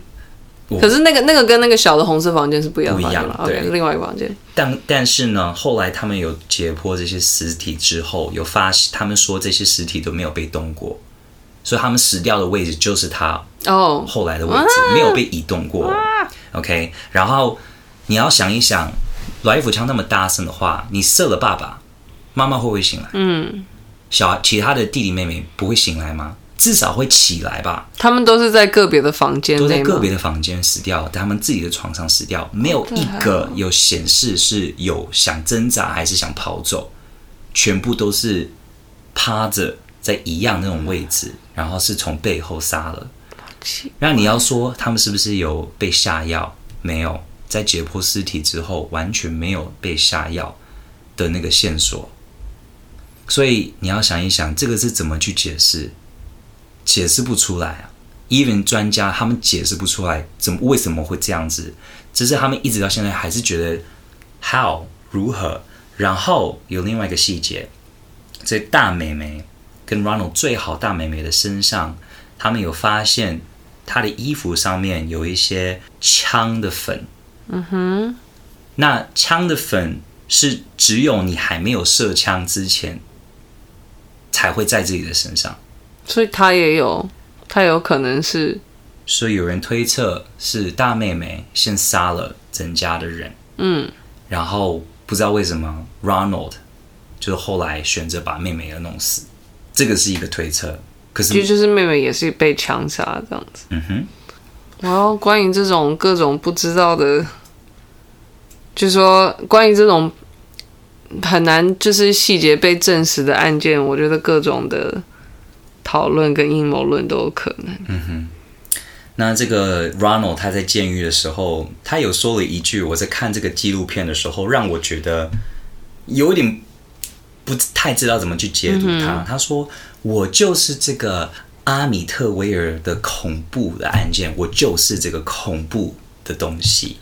可是那个那个跟那个小的红色房间是不一样的，不一样，对，okay, 另外一个房间。但但是呢，后来他们有解剖这些尸体之后，有发现他们说这些尸体都没有被动过，所以他们死掉的位置就是他哦后来的位置，哦、没有被移动过。啊、OK，然后你要想一想，来福枪那么大声的话，你射了爸爸，妈妈会不会醒来？嗯，小其他的弟弟妹妹不会醒来吗？至少会起来吧。他们都是在个别的房间，都在个别的房间死掉，在他们自己的床上死掉，没有一个有显示是有想挣扎还是想跑走，全部都是趴着在一样那种位置，然后是从背后杀了。那你要说他们是不是有被下药？没有，在解剖尸体之后，完全没有被下药的那个线索。所以你要想一想，这个是怎么去解释？解释不出来啊！Even 专家他们解释不出来，怎么为什么会这样子？只是他们一直到现在还是觉得 how 如何？然后有另外一个细节，在大美眉跟 Ronald 最好大美眉的身上，他们有发现她的衣服上面有一些枪的粉。嗯哼，那枪的粉是只有你还没有射枪之前才会在自己的身上。所以他也有，他有可能是，所以有人推测是大妹妹先杀了曾家的人，嗯，然后不知道为什么 Ronald 就是后来选择把妹妹给弄死，这个是一个推测。可是，其实就是妹妹也是被枪杀这样子。嗯哼，然后关于这种各种不知道的，就是说关于这种很难就是细节被证实的案件，我觉得各种的。讨论跟阴谋论都有可能。嗯哼，那这个 Ronald 他在监狱的时候，他有说了一句，我在看这个纪录片的时候，让我觉得有点不太知道怎么去解读他。嗯、他说：“我就是这个阿米特维尔的恐怖的案件，我就是这个恐怖的东西。”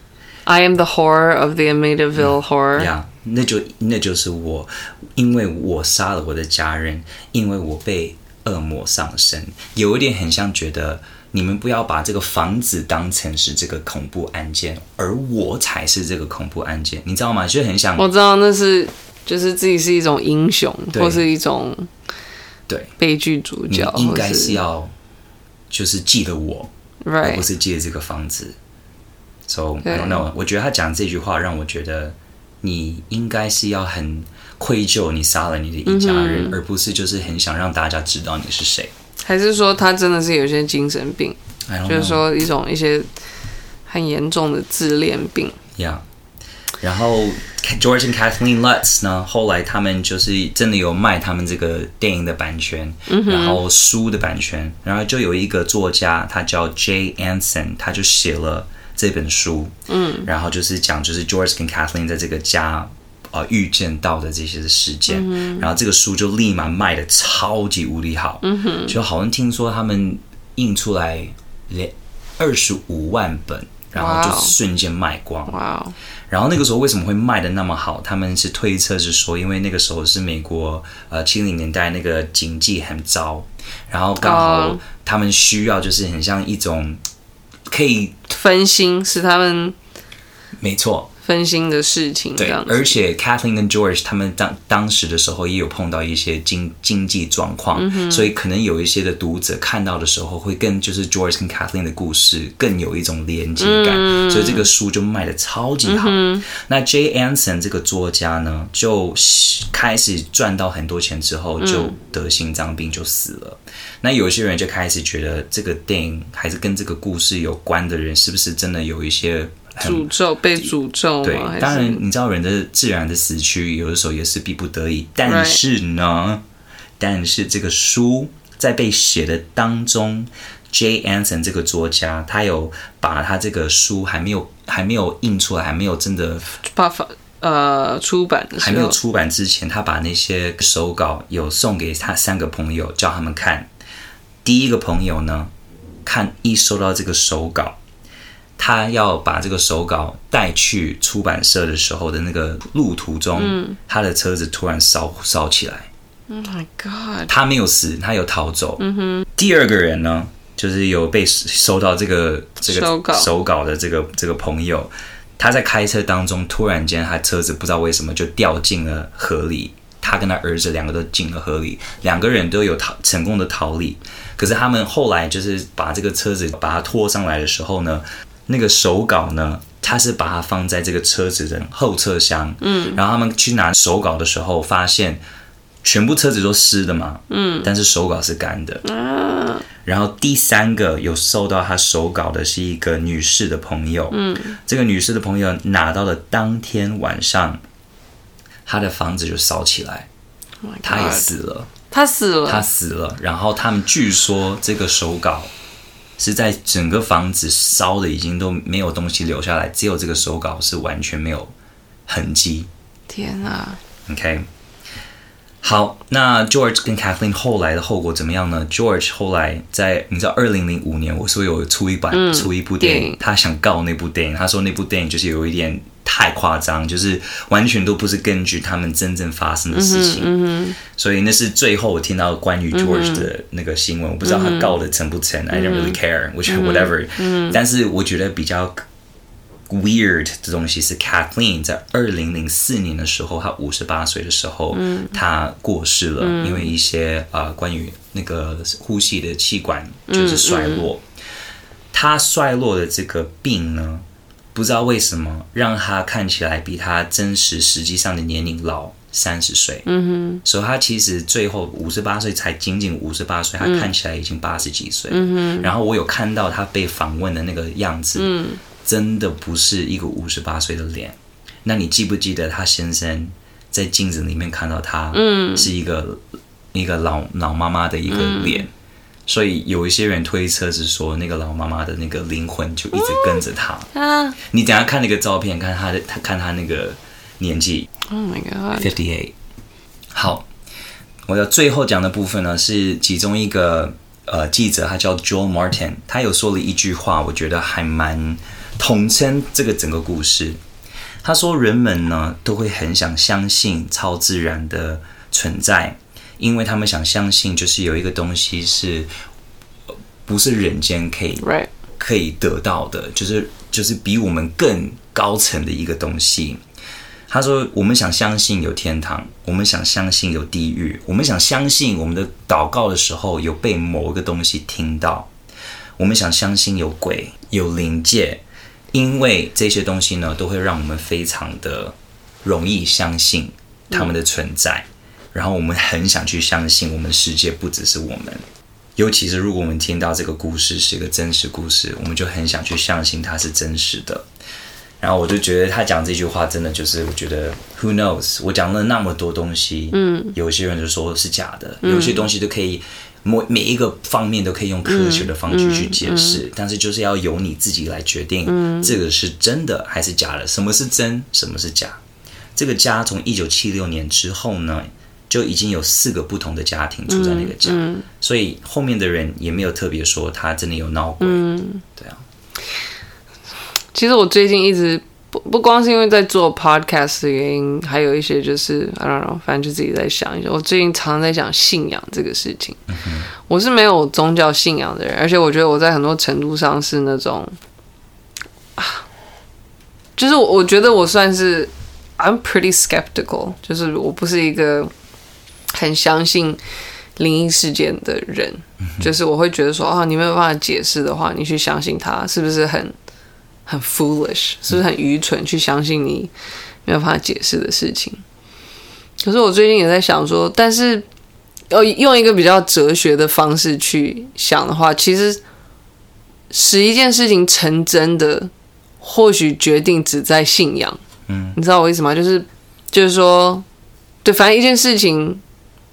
I am the horror of the Amityville horror。呀、嗯，那就那就是我，因为我杀了我的家人，因为我被。恶魔上身，有一点很像觉得你们不要把这个房子当成是这个恐怖案件，而我才是这个恐怖案件，你知道吗？就很想，我知道那是就是自己是一种英雄，或是一种对悲剧主角，应该是要就是记得我，Right. 而不是记得这个房子。So I don't know，我觉得他讲这句话让我觉得你应该是要很。愧疚，你杀了你的一家人，嗯、而不是就是很想让大家知道你是谁。还是说他真的是有些精神病？就是说一种一些很严重的自恋病。Yeah，然后 George and Kathleen Lutz 呢，后来他们就是真的有卖他们这个电影的版权，嗯、然后书的版权，然后就有一个作家，他叫 Jay Anson，他就写了这本书，嗯，然后就是讲就是 George 跟 Kathleen 在这个家。啊，预见到的这些的事件，嗯、然后这个书就立马卖的超级无敌好，嗯、哼就好像听说他们印出来连二十五万本，然后就瞬间卖光。哇哦！然后那个时候为什么会卖的那么好？他们是推测是说，因为那个时候是美国呃七零年代那个经济很糟，然后刚好他们需要就是很像一种可以分心，是他们没错。分心的事情，对，而且 Kathleen 跟 George 他们当当时的时候也有碰到一些经经济状况，嗯、所以可能有一些的读者看到的时候会跟就是 George 跟 Kathleen 的故事更有一种连接感，嗯、所以这个书就卖的超级好。嗯、那 Jay Anson 这个作家呢，就开始赚到很多钱之后就得心脏病就死了。嗯、那有些人就开始觉得这个电影还是跟这个故事有关的人，是不是真的有一些？诅咒被诅咒，对，当然你知道人的自然的死去，有的时候也是逼不得已。但是呢.但是这个书在被写的当中，Jay Anson 这个作家，他有把他这个书还没有还没有印出来，还没有真的把发呃出版还没有出版之前，他把那些手稿有送给他三个朋友，叫他们看。第一个朋友呢，看一收到这个手稿。他要把这个手稿带去出版社的时候的那个路途中，嗯、他的车子突然烧烧起来。Oh my god！他没有死，他有逃走。嗯哼。第二个人呢，就是有被收到这个这个手稿手稿的这个这个朋友，他在开车当中突然间他车子不知道为什么就掉进了河里，他跟他儿子两个都进了河里，两个人都有逃成功的逃离。可是他们后来就是把这个车子把它拖上来的时候呢，那个手稿呢，他是把它放在这个车子的后车厢，嗯，然后他们去拿手稿的时候，发现全部车子都湿的嘛，嗯，但是手稿是干的，啊，然后第三个有收到他手稿的是一个女士的朋友，嗯，这个女士的朋友拿到了当天晚上，她的房子就烧起来，他也死了。他死了，他死了。然后他们据说这个手稿是在整个房子烧的已经都没有东西留下来，只有这个手稿是完全没有痕迹。天啊！OK，好，那 George 跟 Kathleen 后来的后果怎么样呢？George 后来在你知道，二零零五年我说有出一版、嗯、出一部电影，电影，他想告那部电影，他说那部电影就是有一点。太夸张，就是完全都不是根据他们真正发生的事情，嗯嗯、所以那是最后我听到关于 George 的那个新闻，嗯、我不知道他告的成不成、嗯、I don't really care，我觉得 whatever，、嗯、但是我觉得比较 weird 的东西是 Kathleen 在二零零四年的时候，她五十八岁的时候，她、嗯、过世了，嗯、因为一些啊、呃、关于那个呼吸的气管就是衰落，她、嗯。嗯、衰落的这个病呢。不知道为什么让他看起来比他真实实际上的年龄老三十岁。嗯哼，所以他其实最后五十八岁才仅仅五十八岁，他看起来已经八十几岁。嗯哼，然后我有看到他被访问的那个样子，嗯，真的不是一个五十八岁的脸。那你记不记得他先生在镜子里面看到他，嗯，是一个一个老老妈妈的一个脸。所以有一些人推测是说，那个老妈妈的那个灵魂就一直跟着他。啊！你等下看那个照片，看她的，他看她那个年纪。Oh my god！Fifty eight。好，我要最后讲的部分呢，是其中一个呃记者，他叫 Joel Martin，他有说了一句话，我觉得还蛮统称这个整个故事。他说，人们呢都会很想相信超自然的存在。因为他们想相信，就是有一个东西是，不是人间可以可以得到的，就是就是比我们更高层的一个东西。他说：“我们想相信有天堂，我们想相信有地狱，我们想相信我们的祷告的时候有被某一个东西听到，我们想相信有鬼有灵界，因为这些东西呢，都会让我们非常的容易相信他们的存在。”然后我们很想去相信，我们世界不只是我们。尤其是如果我们听到这个故事是一个真实故事，我们就很想去相信它是真实的。然后我就觉得他讲这句话真的就是，我觉得 Who knows？我讲了那么多东西，嗯，有些人就说是假的，有些东西都可以每每一个方面都可以用科学的方式去解释，但是就是要由你自己来决定，这个是真的还是假的？什么是真？什么是假？这个家从一九七六年之后呢，就已经有四个不同的家庭住在那个家，嗯嗯、所以后面的人也没有特别说他真的有闹鬼。嗯，对啊。其实我最近一直不不光是因为在做 podcast 的原因，还有一些就是 I don't know，反正就自己在想一下。我最近常常在想信仰这个事情。嗯、我是没有宗教信仰的人，而且我觉得我在很多程度上是那种啊，就是我我觉得我算是 I'm pretty skeptical，就是我不是一个。很相信灵异事件的人，就是我会觉得说，哦，你没有办法解释的话，你去相信他，是不是很很 foolish？是不是很愚蠢？去相信你没有办法解释的事情。可是我最近也在想说，但是要用一个比较哲学的方式去想的话，其实使一件事情成真的，或许决定只在信仰。嗯，你知道我意思吗？就是就是说，对，反正一件事情。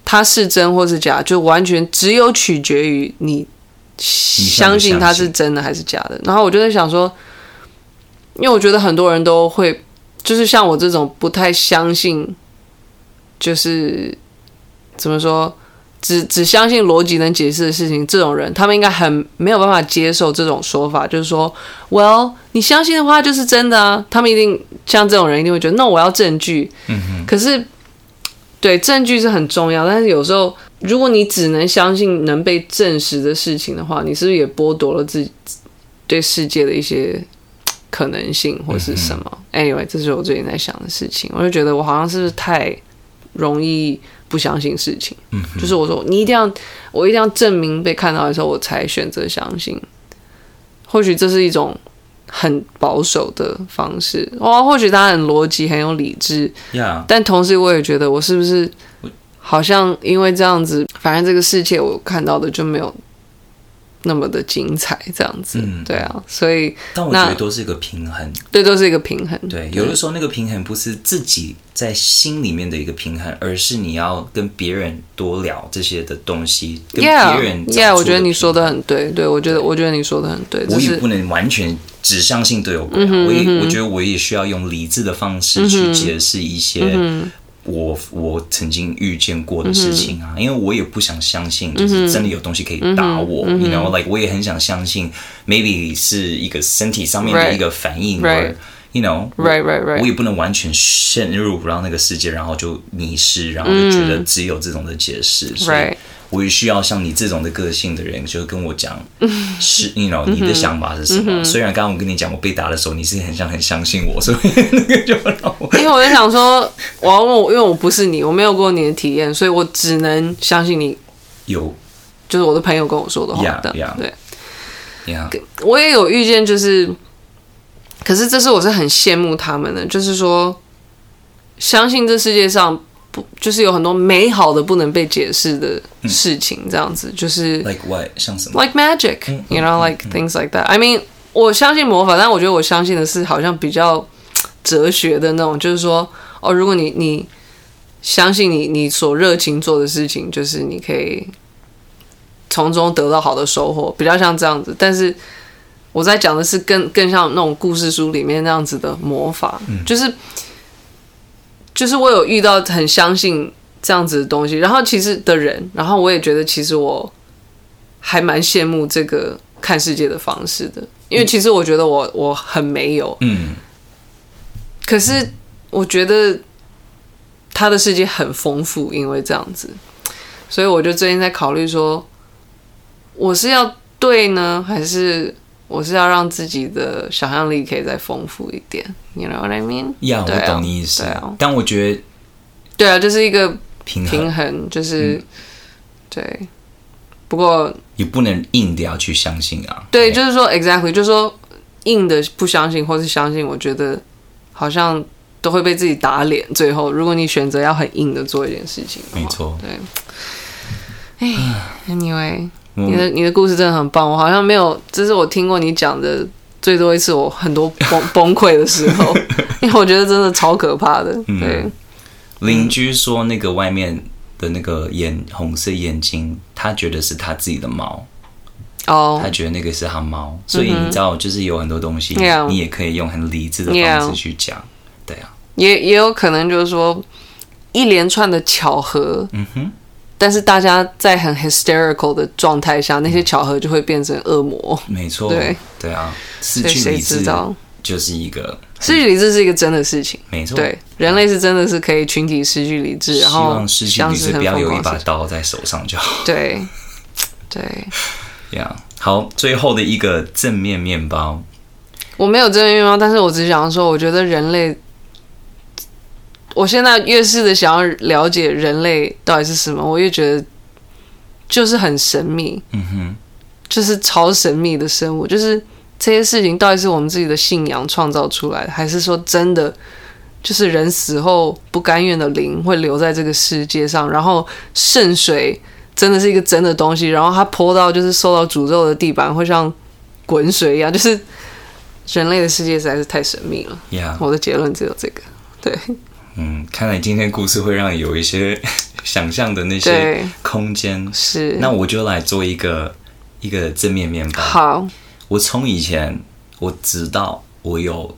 它是真或是假，就完全只有取决于你相信它是真的还是假的。然后我就在想说，因为我觉得很多人都会，就是像我这种不太相信，就是怎么说，只只相信逻辑能解释的事情，这种人他们应该很没有办法接受这种说法，就是说，Well，你相信的话就是真的啊。他们一定像这种人一定会觉得，那我要证据。嗯哼。可是。对，证据是很重要，但是有时候如果你只能相信能被证实的事情的话，你是不是也剥夺了自己对世界的一些可能性，或是什么、嗯、？Anyway，这是我最近在想的事情。我就觉得我好像是不是太容易不相信事情？嗯，就是我说你一定要，我一定要证明被看到的时候，我才选择相信。或许这是一种很保守的方式。哇，或许他很逻辑，很有理智。Yeah. 但同时我也觉得，我是不是？好像因为这样子，反正这个世界我看到的就没有那么的精彩，这样子，嗯、对啊，所以但我觉得都是一个平衡，对，都是一个平衡。对，有的时候那个平衡不是自己在心里面的一个平衡，而是你要跟别人多聊这些的东西，跟别人，Yeah，Yeah，我觉得你说的很对，对我觉得，我觉得你说的很对，我也不能完全只相信队友，我也我觉得我也需要用理智的方式去解释一些。我我曾经遇见过的事情啊，因为我也不想相信，就是真的有东西可以打我，you know，like 我也很想相信，maybe 是一个身体上面的一个反应，you know，right right right，我也不能完全陷入不到那个世界，然后就迷失，然后就觉得只有这种的解释，所以。我也需要像你这种的个性的人，就跟我讲，是，you know，你的想法是什么？虽然刚刚我跟你讲，我被打的时候，你是很想很相信我，所以那个就让我，因为我在想说，我要问我，因为我不是你，我没有过你的体验，所以我只能相信你有，就是我的朋友跟我说的话的，yeah, yeah, 对，yeah. 我也有遇见，就是，可是这是我是很羡慕他们的，就是说，相信这世界上。不，就是有很多美好的不能被解释的事情，这样子、嗯、就是 like what 像什么 like magic，you know，like things like that。I mean，我相信魔法，但我觉得我相信的是好像比较哲学的那种，就是说，哦，如果你你相信你你所热情做的事情，就是你可以从中得到好的收获，比较像这样子。但是我在讲的是更更像那种故事书里面那样子的魔法，嗯、就是。就是我有遇到很相信这样子的东西，然后其实的人，然后我也觉得其实我还蛮羡慕这个看世界的方式的，因为其实我觉得我我很没有，嗯，可是我觉得他的世界很丰富，因为这样子，所以我就最近在考虑说，我是要对呢，还是？我是要让自己的想象力可以再丰富一点，You know what I mean？呀，yeah, 我懂你意思。但我觉得，对啊，就是一个平衡，平衡就是、嗯、对。不过也不能硬的要去相信啊。对，就是说，exactly，就是说，硬的不相信或是相信，我觉得好像都会被自己打脸。最后，如果你选择要很硬的做一件事情，没错。对。哎，Anyway。你的你的故事真的很棒，我好像没有，这是我听过你讲的最多一次，我很多崩 *laughs* 崩溃的时候，因为我觉得真的超可怕的。对，邻居说那个外面的那个眼红色眼睛，他觉得是他自己的猫哦，他觉得那个是他猫，所以你知道，就是有很多东西，你也可以用很理智的方式去讲，对啊，也也有可能就是说一连串的巧合，嗯哼。但是大家在很 hysterical 的状态下，那些巧合就会变成恶魔。没错，对对啊，失去理智就是一个失去理智是一个真的事情。没错，对，人类是真的是可以群体失去理智，然后希望失去理智不要有一把刀在手上就好。对 *laughs* 对，呀，好，最后的一个正面面包，我没有正面面包，但是我只想说，我觉得人类。我现在越是的想要了解人类到底是什么，我越觉得就是很神秘，嗯哼，就是超神秘的生物。就是这些事情到底是我们自己的信仰创造出来的，还是说真的就是人死后不甘愿的灵会留在这个世界上？然后圣水真的是一个真的东西，然后它泼到就是受到诅咒的地板会像滚水一样。就是人类的世界实在是太神秘了。Yeah. 我的结论只有这个，对。嗯，看来今天故事会让你有一些 *laughs* 想象的那些空间。是，那我就来做一个一个正面面包。好，我从以前我知道我有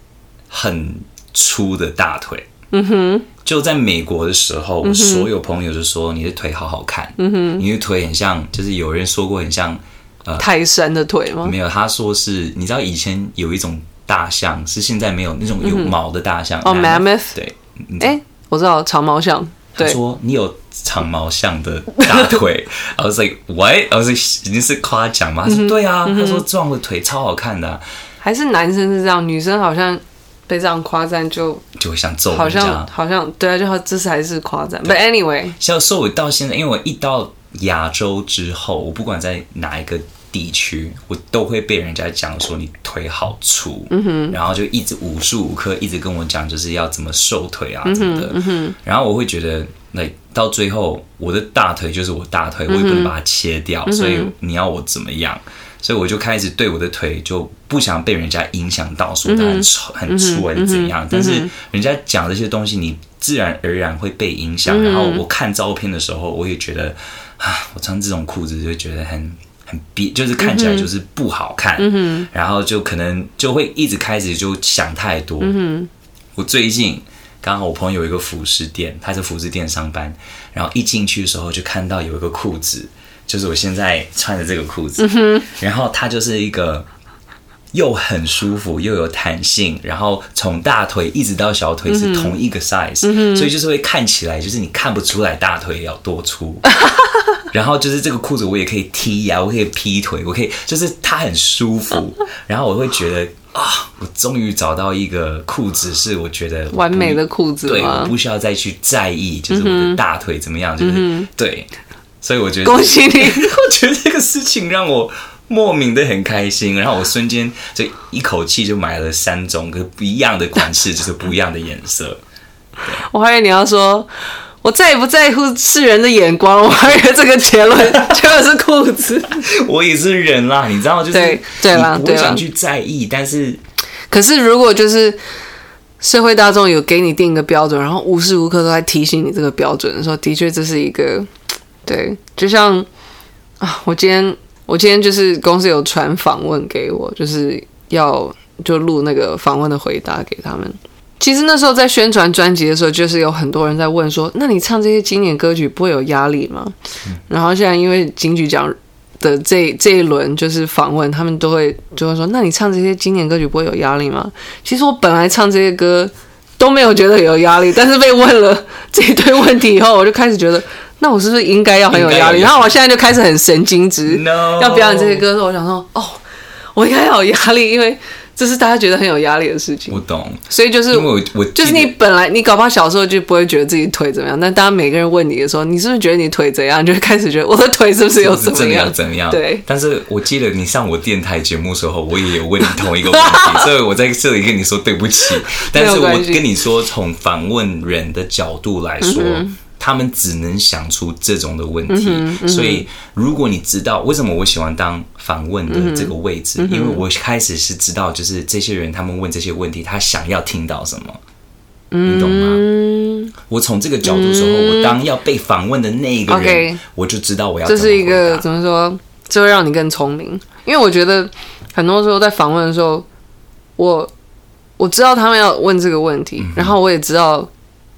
很粗的大腿。嗯哼，就在美国的时候，我所有朋友就说你的腿好好看。嗯哼，你的腿很像，就是有人说过很像呃泰山的腿吗？没有，他说是，你知道以前有一种大象，是现在没有那种有毛的大象。哦，Mammoth。对。哎、欸，我知道长毛象。他说你有长毛象的大腿。*laughs* I was like what? I was like 已经是夸奖吗？他说对啊，他说壮的腿超好看的、啊。还是男生是这样，女生好像被这样夸赞就就会想揍人家。好像好像对啊，就好这是还是夸赞。But anyway，像说我到现在，因为我一到亚洲之后，我不管在哪一个。地区我都会被人家讲说你腿好粗，嗯哼，然后就一直无时无刻一直跟我讲就是要怎么瘦腿啊，什么的，嗯哼，然后我会觉得那到最后我的大腿就是我大腿，我也不能把它切掉，所以你要我怎么样？所以我就开始对我的腿就不想被人家影响到，说它很粗很粗还是怎样？但是人家讲这些东西，你自然而然会被影响。然后我看照片的时候，我也觉得啊，我穿这种裤子就觉得很。很憋，就是看起来就是不好看，嗯哼，然后就可能就会一直开始就想太多。嗯哼，我最近刚好我朋友有一个服饰店，他在服饰店上班，然后一进去的时候就看到有一个裤子，就是我现在穿的这个裤子，嗯哼，然后它就是一个又很舒服又有弹性，然后从大腿一直到小腿是同一个 size，嗯哼，所以就是会看起来就是你看不出来大腿要多粗。*laughs* 然后就是这个裤子，我也可以踢呀、啊，我可以劈腿，我可以，就是它很舒服。*laughs* 然后我会觉得啊，我终于找到一个裤子，是我觉得完美的裤子。对，我不需要再去在意，就是我的大腿怎么样，就是、嗯、对。所以我觉得，恭喜你！*laughs* 我觉得这个事情让我莫名的很开心。然后我瞬间就一口气就买了三种，可不一样的款式，就是不一样的颜色。我还以为你要说。我再也不在乎世人的眼光，我还以为这个结论就是裤子。*laughs* 我也是人啦，你知道，就是对对啦，不想去在意，但是，可是如果就是社会大众有给你定一个标准，然后无时无刻都在提醒你这个标准的时候，的确这是一个对，就像啊，我今天我今天就是公司有传访问给我，就是要就录那个访问的回答给他们。其实那时候在宣传专辑的时候，就是有很多人在问说：“那你唱这些经典歌曲不会有压力吗？”嗯、然后现在因为金曲奖的这这一轮就是访问，他们都会就会说：“那你唱这些经典歌曲不会有压力吗？”其实我本来唱这些歌都没有觉得有压力，但是被问了这一堆问题以后，我就开始觉得，那我是不是应该要很有压力？然后我现在就开始很神经质.要表演这些歌的时候，我想说：“哦，我应该要有压力，因为。”这是大家觉得很有压力的事情。我懂，所以就是我，我就是你本来你搞不好小时候就不会觉得自己腿怎么样，但当每个人问你的时候，你是不是觉得你腿怎样，你就会开始觉得我的腿是不是有 *laughs* 怎么样？怎样怎样？对。但是我记得你上我电台节目的时候，我也有问你同一个问题，*laughs* 所以我在这里跟你说对不起。但是我跟你说，从访问人的角度来说。嗯他们只能想出这种的问题，嗯嗯、所以如果你知道为什么我喜欢当访问的这个位置，嗯、因为我开始是知道，就是这些人他们问这些问题，他想要听到什么，嗯、你懂吗？我从这个角度说，嗯、我当要被访问的那一个人我就知道我要这是一个怎么说，这会让你更聪明，因为我觉得很多时候在访问的时候，我我知道他们要问这个问题，嗯、然后我也知道。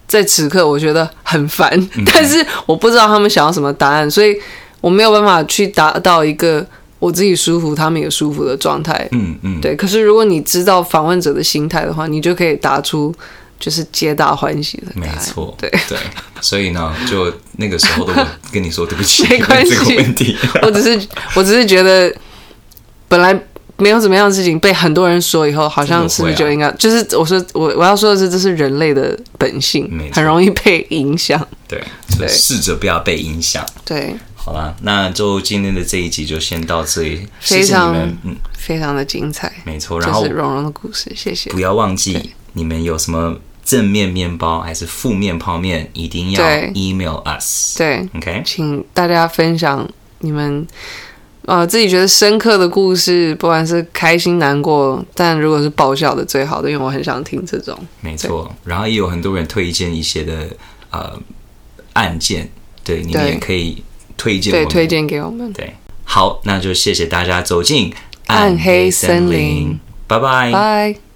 在此刻，我觉得很烦，但是我不知道他们想要什么答案，所以我没有办法去达到一个我自己舒服、他们也舒服的状态。嗯嗯，对。可是如果你知道访问者的心态的话，你就可以答出就是皆大欢喜的。没错，对对。所以呢，就那个时候的我跟你说对不起，*laughs* 没关系。这个问题，*laughs* 我只是我只是觉得本来。没有怎么样的事情被很多人说以后，好像是不是就应该？就是我说我我要说的是，这是人类的本性，很容易被影响。对，对，试着不要被影响。对，好啦，那就今天的这一集就先到这里。非常，嗯，非常的精彩，没错。然后是蓉蓉的故事，谢谢。不要忘记，你们有什么正面面包还是负面泡面，一定要 email us。对，OK，请大家分享你们。呃，自己觉得深刻的故事，不管是开心难过，但如果是爆笑的，最好的，因为我很想听这种。没错，然后也有很多人推荐一些的呃案件，对，你们也可以推荐，对，推荐给我们。对，好，那就谢谢大家走进暗黑森林，拜拜，拜。